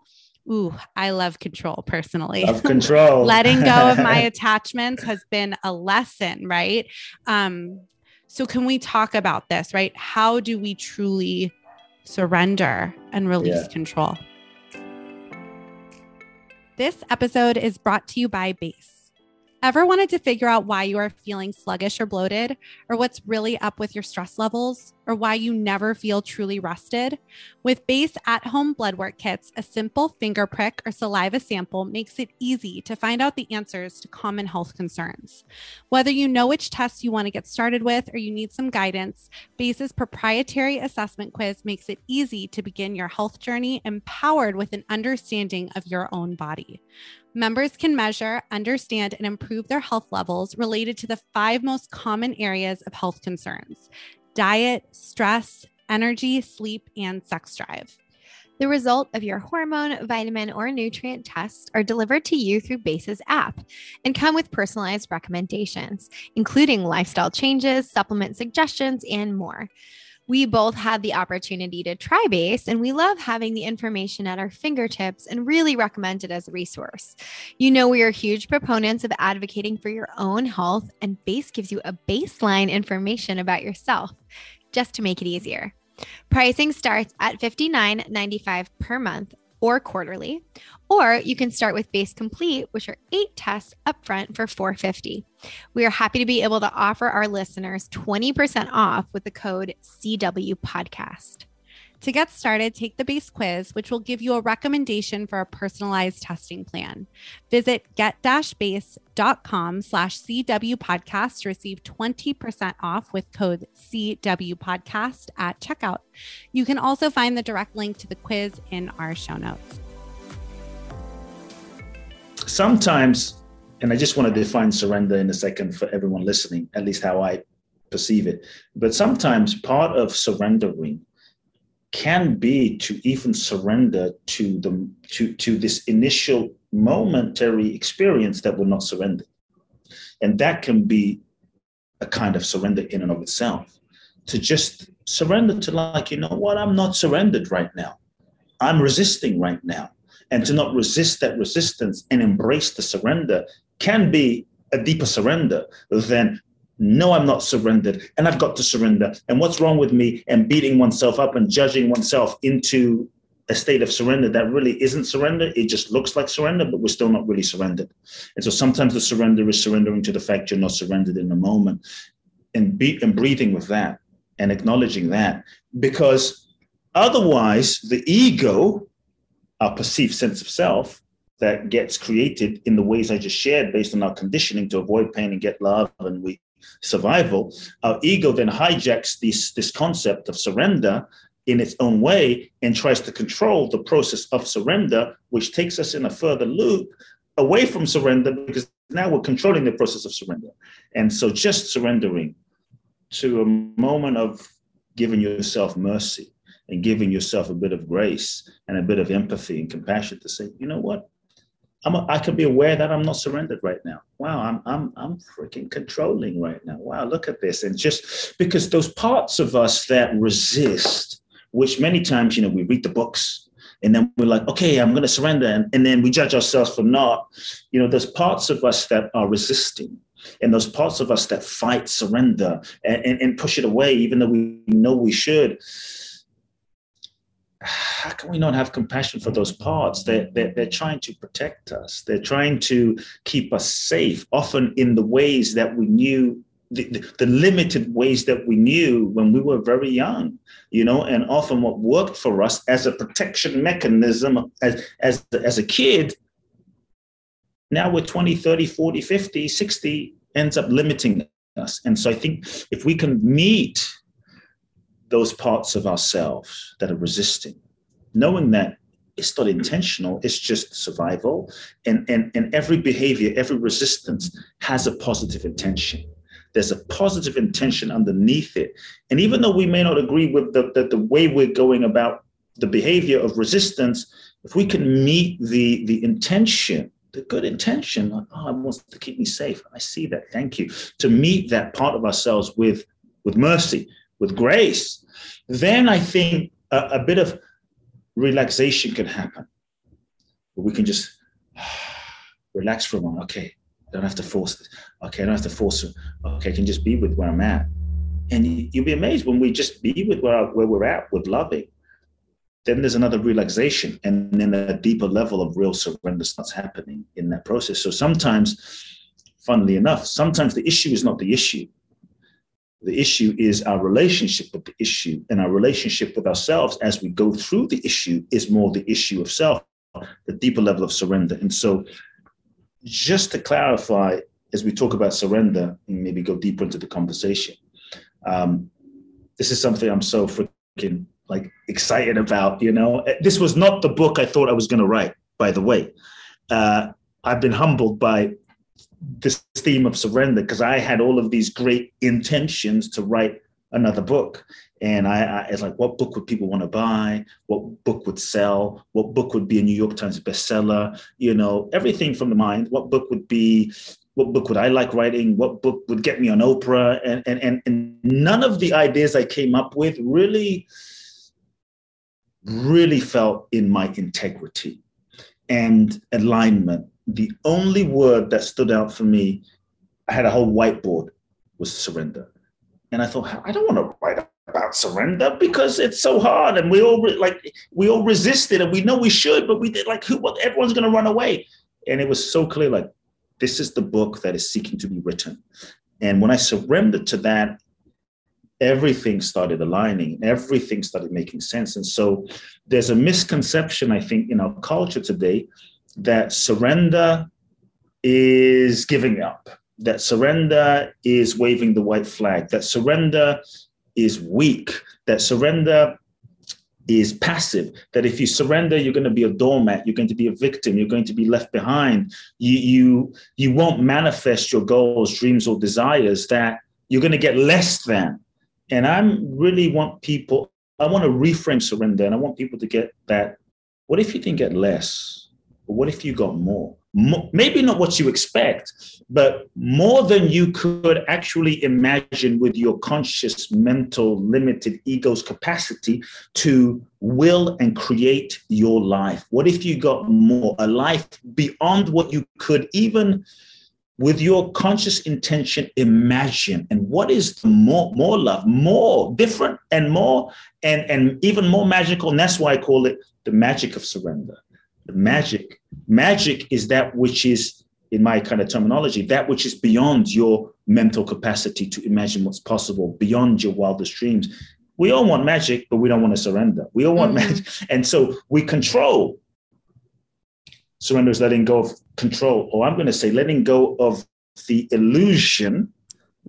S2: Ooh, I love control personally.
S3: Love control.
S2: Letting go of my attachments has been a lesson, right? Um, so, can we talk about this, right? How do we truly surrender and release yeah. control? This episode is brought to you by Base. Ever wanted to figure out why you are feeling sluggish or bloated, or what's really up with your stress levels, or why you never feel truly rested? With Base at home blood work kits, a simple finger prick or saliva sample makes it easy to find out the answers to common health concerns. Whether you know which tests you want to get started with or you need some guidance, Base's proprietary assessment quiz makes it easy to begin your health journey empowered with an understanding of your own body. Members can measure, understand, and improve their health levels related to the five most common areas of health concerns diet, stress, energy, sleep, and sex drive.
S1: The result of your hormone, vitamin, or nutrient tests are delivered to you through Base's app and come with personalized recommendations, including lifestyle changes, supplement suggestions, and more we both had the opportunity to try Base, and we love having the information at our fingertips and really recommend it as a resource. You know, we are huge proponents of advocating for your own health, and Base gives you a baseline information about yourself just to make it easier. Pricing starts at $59.95 per month or quarterly, or you can start with Base Complete, which are eight tests upfront for 450. We are happy to be able to offer our listeners 20% off with the code CW Podcast.
S2: To get started, take the base quiz, which will give you a recommendation for a personalized testing plan. Visit get-base.com slash CW podcast to receive 20% off with code CW podcast at checkout. You can also find the direct link to the quiz in our show notes.
S3: Sometimes, and I just want to define surrender in a second for everyone listening, at least how I perceive it. But sometimes part of surrendering can be to even surrender to the to to this initial momentary experience that we're not surrendered. And that can be a kind of surrender in and of itself. To just surrender to like you know what? I'm not surrendered right now. I'm resisting right now. And to not resist that resistance and embrace the surrender can be a deeper surrender than no, I'm not surrendered, and I've got to surrender. And what's wrong with me? And beating oneself up and judging oneself into a state of surrender that really isn't surrender. It just looks like surrender, but we're still not really surrendered. And so sometimes the surrender is surrendering to the fact you're not surrendered in the moment and, be, and breathing with that and acknowledging that. Because otherwise, the ego, our perceived sense of self, that gets created in the ways I just shared based on our conditioning to avoid pain and get love, and we survival, our ego then hijacks this, this concept of surrender in its own way and tries to control the process of surrender, which takes us in a further loop away from surrender because now we're controlling the process of surrender. And so just surrendering to a moment of giving yourself mercy and giving yourself a bit of grace and a bit of empathy and compassion to say, you know what? I'm can be aware that I'm not surrendered right now. Wow, I'm I'm I'm freaking controlling right now. Wow, look at this. And just because those parts of us that resist, which many times, you know, we read the books and then we're like, okay, I'm going to surrender. And, and then we judge ourselves for not. You know, there's parts of us that are resisting and those parts of us that fight surrender and, and, and push it away, even though we know we should how can we not have compassion for those parts? They're, they're, they're, trying to protect us. They're trying to keep us safe, often in the ways that we knew, the, the, the limited ways that we knew when we were very young, you know, and often what worked for us as a protection mechanism as, as, as a kid, now we're 20, 30, 40, 50, 60, ends up limiting us. And so I think if we can meet those parts of ourselves that are resisting, knowing that it's not intentional, it's just survival. And, and, and every behavior, every resistance has a positive intention. There's a positive intention underneath it. And even though we may not agree with the, the, the way we're going about the behavior of resistance, if we can meet the, the intention, the good intention, like, oh, it wants to keep me safe. I see that. Thank you. To meet that part of ourselves with, with mercy, with grace, then I think a, a bit of relaxation can happen. We can just relax for a moment. Okay, I don't have to force this. Okay, I don't have to force it. Okay, I can just be with where I'm at. And you'll be amazed when we just be with where, where we're at with loving. Then there's another relaxation, and then a deeper level of real surrender starts happening in that process. So sometimes, funnily enough, sometimes the issue is not the issue. The issue is our relationship with the issue, and our relationship with ourselves as we go through the issue is more the issue of self, the deeper level of surrender. And so, just to clarify, as we talk about surrender and maybe go deeper into the conversation, um, this is something I'm so freaking like excited about. You know, this was not the book I thought I was going to write. By the way, uh, I've been humbled by this theme of surrender because I had all of these great intentions to write another book. And I, I it's like, what book would people want to buy? What book would sell? What book would be a New York Times bestseller? You know, everything from the mind. What book would be? What book would I like writing? What book would get me on Oprah? And and and, and none of the ideas I came up with really, really felt in my integrity and alignment the only word that stood out for me, I had a whole whiteboard, was surrender. And I thought, I don't want to write about surrender because it's so hard and we all like we all resisted and we know we should, but we did like who what everyone's gonna run away. And it was so clear, like this is the book that is seeking to be written. And when I surrendered to that, everything started aligning, everything started making sense. And so there's a misconception, I think, in our culture today that surrender is giving up, that surrender is waving the white flag, that surrender is weak, that surrender is passive that if you surrender you're going to be a doormat you're going to be a victim you're going to be left behind. You you you won't manifest your goals dreams or desires that you're going to get less than. And i really want people i want to reframe surrender and i want people to get that what if you didn't get less but what if you got more? Maybe not what you expect, but more than you could actually imagine with your conscious, mental, limited ego's capacity to will and create your life? What if you got more, a life beyond what you could even with your conscious intention imagine. And what is the more more love? More different and more and and even more magical. And that's why i call it the magic of surrender magic. Magic is that which is in my kind of terminology that which is beyond your mental capacity to imagine what's possible beyond your wildest dreams. We all want magic but we don't want to surrender. We all want mm-hmm. magic. And so we control. Surrender is letting go of control. Or i'm going to say letting go of the illusion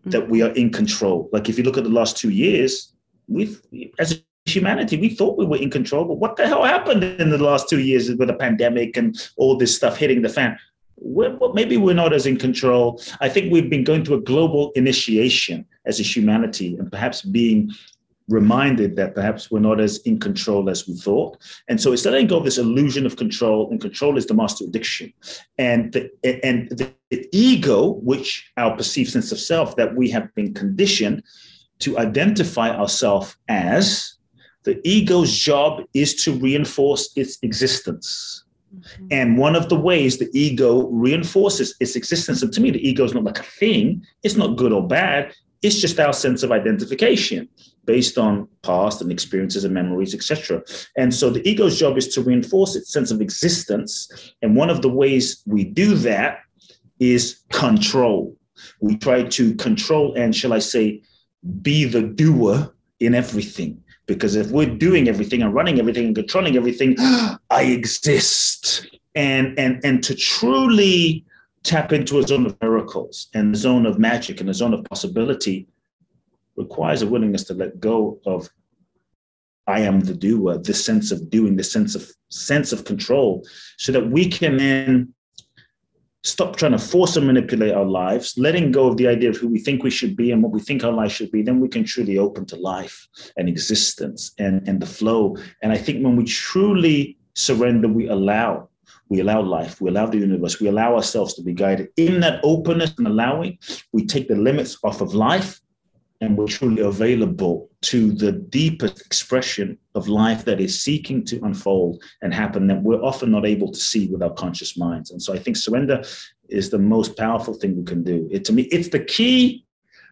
S3: mm-hmm. that we are in control. Like if you look at the last two years we've as humanity. We thought we were in control, but what the hell happened in the last two years with the pandemic and all this stuff hitting the fan? We're, well, maybe we're not as in control. I think we've been going through a global initiation as a humanity and perhaps being reminded that perhaps we're not as in control as we thought. And so it's letting go of this illusion of control, and control is the master addiction. And the, and the, the ego, which our perceived sense of self that we have been conditioned to identify ourselves as, the ego's job is to reinforce its existence. Mm-hmm. And one of the ways the ego reinforces its existence, and to me, the ego is not like a thing, it's not good or bad, it's just our sense of identification based on past and experiences and memories, etc. And so the ego's job is to reinforce its sense of existence. And one of the ways we do that is control. We try to control and, shall I say, be the doer in everything. Because if we're doing everything and running everything and controlling everything, I exist. And and and to truly tap into a zone of miracles and a zone of magic and a zone of possibility requires a willingness to let go of I am the doer, this sense of doing, this sense of sense of control, so that we can then stop trying to force and manipulate our lives, letting go of the idea of who we think we should be and what we think our life should be, then we can truly open to life and existence and, and the flow. And I think when we truly surrender, we allow, we allow life, we allow the universe, we allow ourselves to be guided. In that openness and allowing, we take the limits off of life and we're truly available to the deepest expression of life that is seeking to unfold and happen that we're often not able to see with our conscious minds. And so I think surrender is the most powerful thing we can do. It to me, it's the key.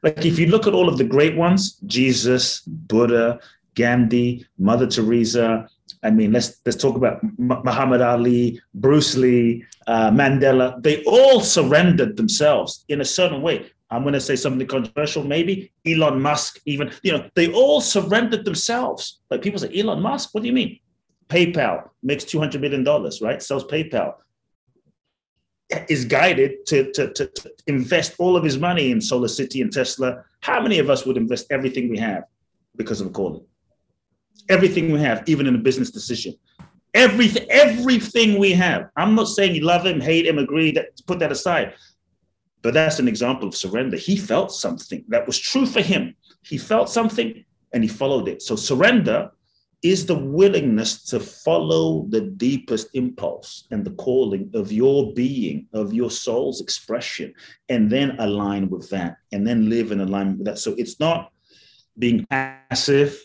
S3: Like if you look at all of the great ones, Jesus, Buddha, Gandhi, Mother Teresa. I mean, let's let's talk about Muhammad Ali, Bruce Lee, uh, Mandela. They all surrendered themselves in a certain way. I'm going to say something controversial, maybe Elon Musk, even, you know, they all surrendered themselves. Like people say, Elon Musk, what do you mean? PayPal makes $200 million, right? Sells PayPal, is guided to, to, to, to invest all of his money in Solar City and Tesla. How many of us would invest everything we have because of a calling? Everything we have, even in a business decision. Everything, everything we have. I'm not saying you love him, hate him, agree that put that aside. But that's an example of surrender. He felt something that was true for him. He felt something and he followed it. So surrender is the willingness to follow the deepest impulse and the calling of your being, of your soul's expression, and then align with that and then live in alignment with that. So it's not being passive.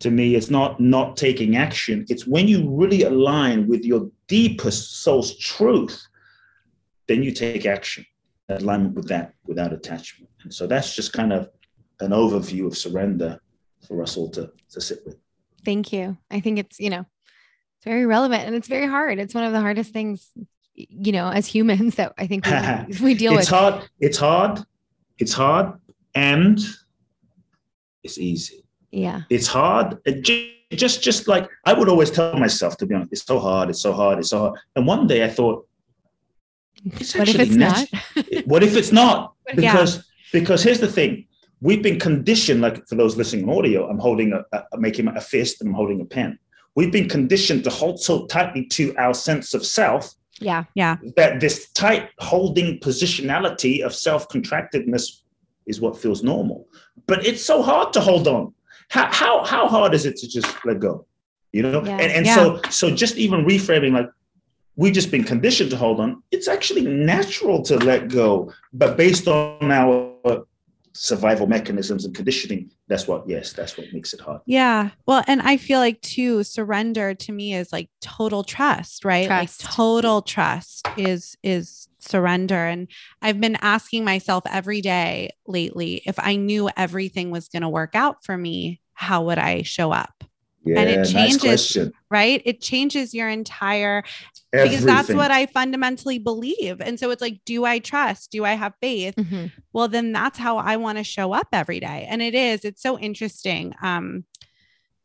S3: To me, it's not not taking action. It's when you really align with your deepest soul's truth, then you take action alignment with that without attachment. And so that's just kind of an overview of surrender for us all to, to sit with.
S1: Thank you. I think it's, you know, it's very relevant and it's very hard. It's one of the hardest things, you know, as humans that I think we, we deal with it's.
S3: Hard, it's hard. It's hard. And it's easy.
S1: Yeah.
S3: It's hard. It just just like I would always tell myself, to be honest, it's so hard, it's so hard, it's so hard. And one day I thought,
S1: it's what if it's not?
S3: what if it's not? Because yeah. because here's the thing. We've been conditioned, like for those listening on audio, I'm holding a, a making a fist and I'm holding a pen. We've been conditioned to hold so tightly to our sense of self.
S1: Yeah. Yeah.
S3: That this tight holding positionality of self-contractedness is what feels normal. But it's so hard to hold on. How how how hard is it to just let go? You know? Yeah. And, and yeah. so so just even reframing like we've just been conditioned to hold on. It's actually natural to let go, but based on our survival mechanisms and conditioning, that's what, yes, that's what makes it hard.
S2: Yeah. Well, and I feel like too, surrender to me is like total trust, right? Trust. Like total trust is is surrender. And I've been asking myself every day lately if I knew everything was going to work out for me, how would I show up?
S3: Yeah, and it changes, nice
S2: right? It changes your entire Everything. because that's what I fundamentally believe. And so it's like, do I trust? Do I have faith? Mm-hmm. Well, then that's how I want to show up every day. And it is, it's so interesting. Um,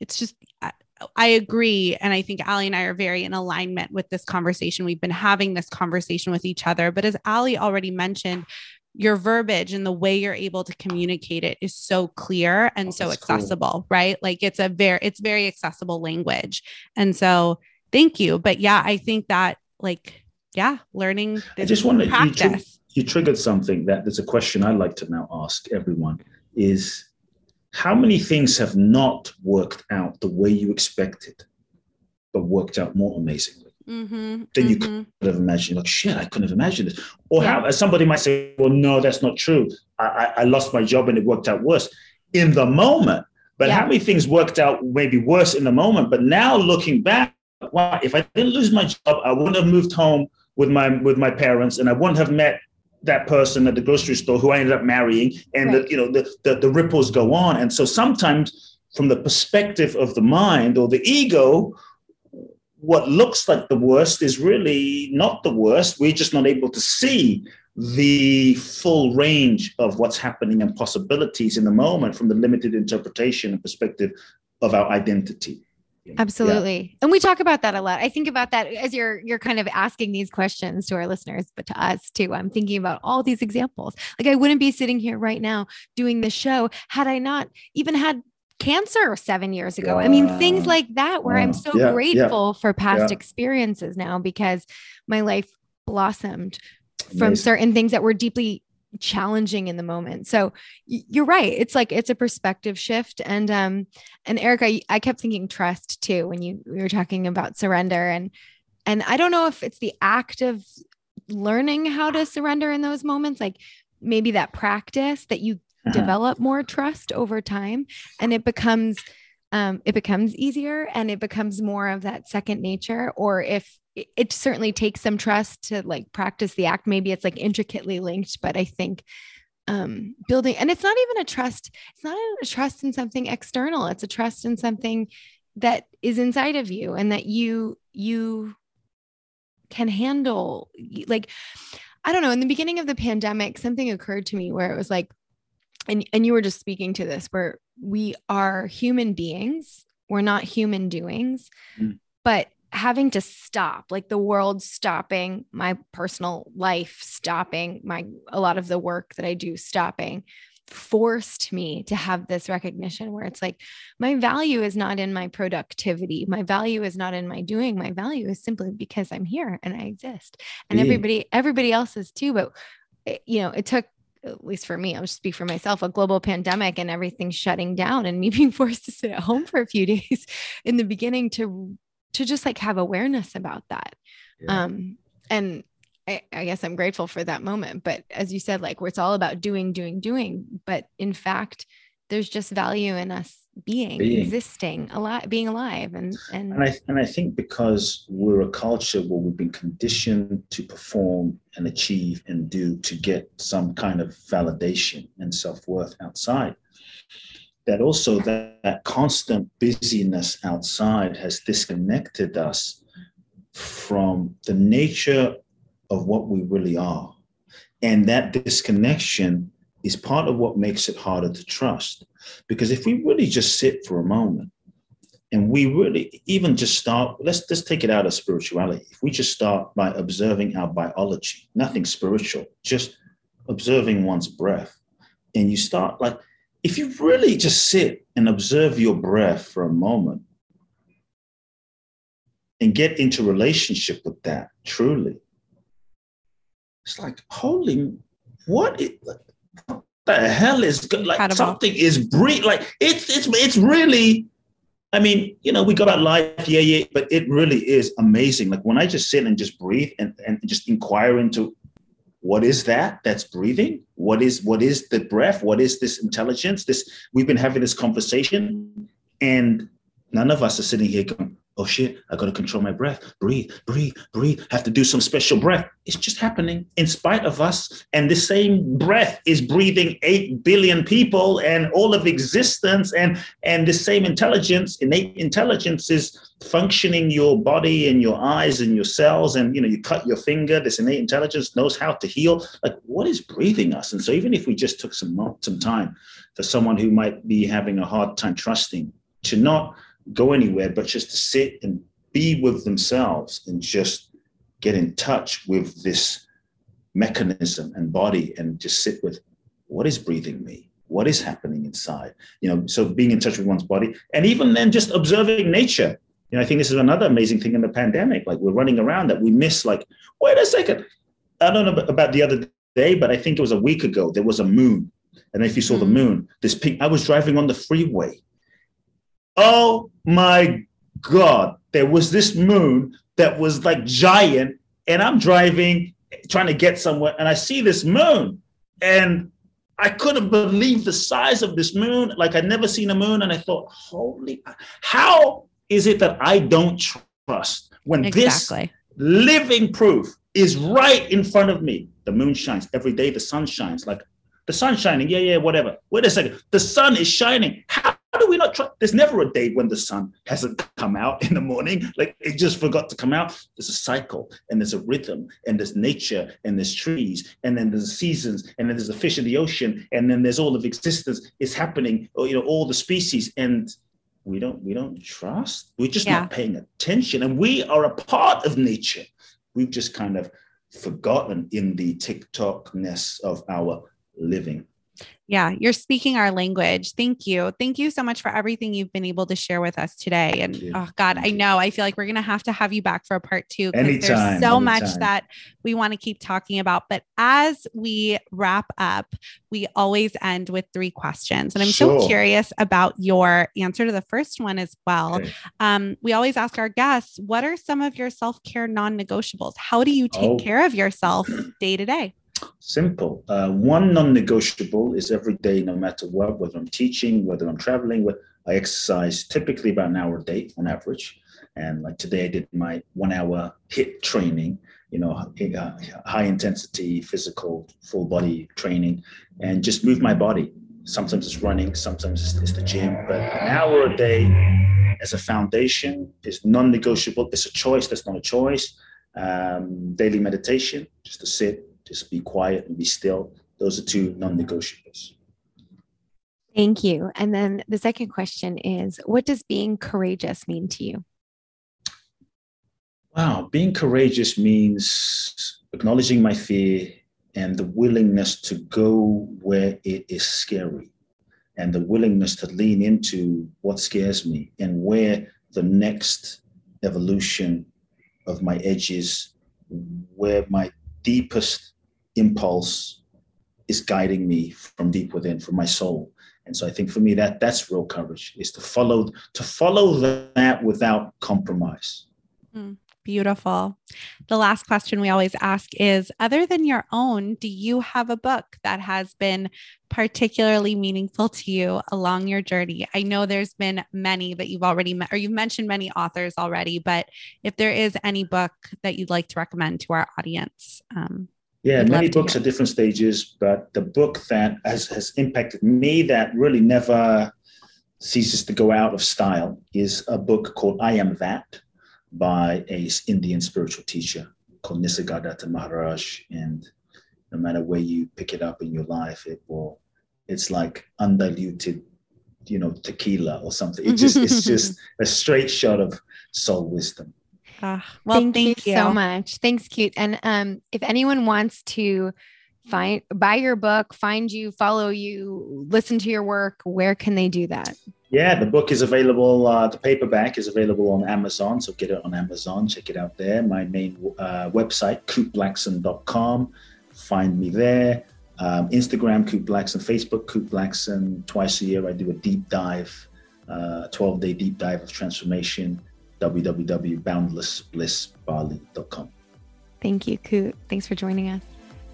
S2: it's just, I, I agree. And I think Allie and I are very in alignment with this conversation. We've been having this conversation with each other. But as Allie already mentioned, your verbiage and the way you're able to communicate it is so clear and oh, so accessible, cool. right? Like it's a very it's very accessible language. And so thank you. But yeah, I think that like yeah, learning
S3: I just want to you, you triggered something that there's a question I'd like to now ask everyone is how many things have not worked out the way you expected, but worked out more amazingly? Mm-hmm, then you mm-hmm. could have imagined, like, shit, I couldn't have imagined this. Or yeah. how somebody might say, well, no, that's not true. I, I, I, lost my job and it worked out worse in the moment. But yeah. how many things worked out maybe worse in the moment? But now looking back, wow, if I didn't lose my job, I wouldn't have moved home with my with my parents and I wouldn't have met that person at the grocery store who I ended up marrying. And right. the, you know, the, the, the ripples go on. And so sometimes from the perspective of the mind or the ego, what looks like the worst is really not the worst. We're just not able to see the full range of what's happening and possibilities in the moment from the limited interpretation and perspective of our identity.
S1: Absolutely. Yeah. And we talk about that a lot. I think about that as you're you're kind of asking these questions to our listeners, but to us too. I'm thinking about all these examples. Like I wouldn't be sitting here right now doing this show had I not even had cancer seven years ago. I mean, things like that, where I'm so yeah, grateful yeah, for past yeah. experiences now because my life blossomed Amazing. from certain things that were deeply challenging in the moment. So you're right. It's like it's a perspective shift. And um and Erica, I, I kept thinking trust too when you we were talking about surrender and and I don't know if it's the act of learning how to surrender in those moments like maybe that practice that you uh-huh. develop more trust over time and it becomes um, it becomes easier and it becomes more of that second nature or if it certainly takes some trust to like practice the act. Maybe it's like intricately linked but i think um building and it's not even a trust it's not a trust in something external. It's a trust in something that is inside of you and that you you can handle. Like i don't know in the beginning of the pandemic something occurred to me where it was like and and you were just speaking to this where we are human beings. We're not human doings. Mm. but having to stop like the world stopping my personal life stopping my a lot of the work that i do stopping forced me to have this recognition where it's like my value is not in my productivity. My value is not in my doing. My value is simply because i'm here and i exist. And everybody everybody else is too. But it, you know it took at least for me, I'll just speak for myself, a global pandemic and everything shutting down and me being forced to sit at home for a few days in the beginning to to just like have awareness about that. Yeah. Um and I, I guess I'm grateful for that moment. But as you said, like where it's all about doing, doing, doing. But in fact, there's just value in us being, being. existing alive being alive and and
S3: and I, and I think because we're a culture where we've been conditioned to perform and achieve and do to get some kind of validation and self-worth outside that also that, that constant busyness outside has disconnected us from the nature of what we really are and that disconnection is part of what makes it harder to trust. Because if we really just sit for a moment and we really even just start, let's just take it out of spirituality. If we just start by observing our biology, nothing spiritual, just observing one's breath, and you start like, if you really just sit and observe your breath for a moment and get into relationship with that truly, it's like, holy, what, is, what the hell is good? Like Incredible. something is breathe. Like it's it's it's really. I mean, you know, we go about life, yeah, yeah, but it really is amazing. Like when I just sit and just breathe and, and just inquire into what is that that's breathing what is what is the breath what is this intelligence this we've been having this conversation and none of us are sitting here going oh shit, I got to control my breath, breathe, breathe, breathe, have to do some special breath. It's just happening in spite of us. And the same breath is breathing 8 billion people and all of existence. And, and the same intelligence, innate intelligence is functioning your body and your eyes and your cells. And, you know, you cut your finger, this innate intelligence knows how to heal. Like what is breathing us? And so even if we just took some, some time for someone who might be having a hard time trusting to not go anywhere, but just to sit and be with themselves and just get in touch with this mechanism and body and just sit with what is breathing me? What is happening inside? You know, so being in touch with one's body and even then just observing nature. You know, I think this is another amazing thing in the pandemic. Like we're running around that we miss, like, wait a second. I don't know about the other day, but I think it was a week ago. There was a moon. And if you saw the mm-hmm. moon, this pink, I was driving on the freeway oh my God, there was this moon that was like giant, and I'm driving, trying to get somewhere, and I see this moon, and I couldn't believe the size of this moon. Like I'd never seen a moon, and I thought, holy, how is it that I don't trust when exactly. this living proof is right in front of me? The moon shines every day. The sun shines. Like the sun shining. Yeah, yeah, whatever. Wait a second. The sun is shining. How do we not try? There's never a day when the sun hasn't come out in the morning. Like it just forgot to come out. There's a cycle and there's a rhythm and there's nature and there's trees and then there's seasons and then there's the fish in the ocean and then there's all of existence is happening. Or, you know, all the species and we don't we don't trust. We're just yeah. not paying attention and we are a part of nature. We've just kind of forgotten in the TikTokness of our living.
S2: Yeah, you're speaking our language. Thank you. Thank you so much for everything you've been able to share with us today. And oh God, I know I feel like we're gonna have to have you back for a part two because there's so anytime. much that we want to keep talking about. But as we wrap up, we always end with three questions. And I'm sure. so curious about your answer to the first one as well. Okay. Um, we always ask our guests, what are some of your self-care non-negotiables? How do you take oh. care of yourself day to day?
S3: Simple. Uh, one non-negotiable is every day, no matter what, whether I'm teaching, whether I'm traveling, I exercise typically about an hour a day on average. And like today, I did my one-hour HIIT training. You know, uh, high intensity physical full body training, and just move my body. Sometimes it's running, sometimes it's, it's the gym, but an hour a day as a foundation is non-negotiable. It's a choice. That's not a choice. Um, daily meditation, just to sit, just be quiet and be still. Those are two non negotiables.
S1: Thank you. And then the second question is what does being courageous mean to you?
S3: Wow, being courageous means acknowledging my fear and the willingness to go where it is scary and the willingness to lean into what scares me and where the next evolution of my edges, where my deepest impulse is guiding me from deep within, from my soul. And so I think for me that that's real courage is to follow to follow that without compromise.
S2: Mm, beautiful. The last question we always ask is other than your own, do you have a book that has been particularly meaningful to you along your journey? I know there's been many that you've already met or you've mentioned many authors already, but if there is any book that you'd like to recommend to our audience, um,
S3: yeah, I'd many books at different stages, but the book that has, has impacted me that really never ceases to go out of style is a book called I Am That by a Indian spiritual teacher called Nisargadatta Maharaj. And no matter where you pick it up in your life, it will. It's like undiluted, you know, tequila or something. It just it's just a straight shot of soul wisdom.
S2: Uh, well, thank,
S1: thank you, you so much. Thanks, Kute. And um, if anyone wants to find buy your book, find you, follow you, listen to your work, where can they do that?
S3: Yeah, the book is available. Uh, the paperback is available on Amazon, so get it on Amazon. Check it out there. My main uh, website, kuteblackson.com. Find me there. Um, Instagram, Kute Blackson. Facebook, Kute Blackson. Twice a year, I do a deep dive, uh, 12 day deep dive of transformation. www.boundlessblissbali.com.
S1: Thank you, Kute. Thanks for joining us.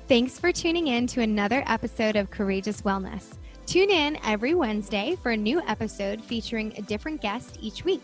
S1: Thanks for tuning in to another episode of Courageous Wellness. Tune in every Wednesday for a new episode featuring a different guest each week.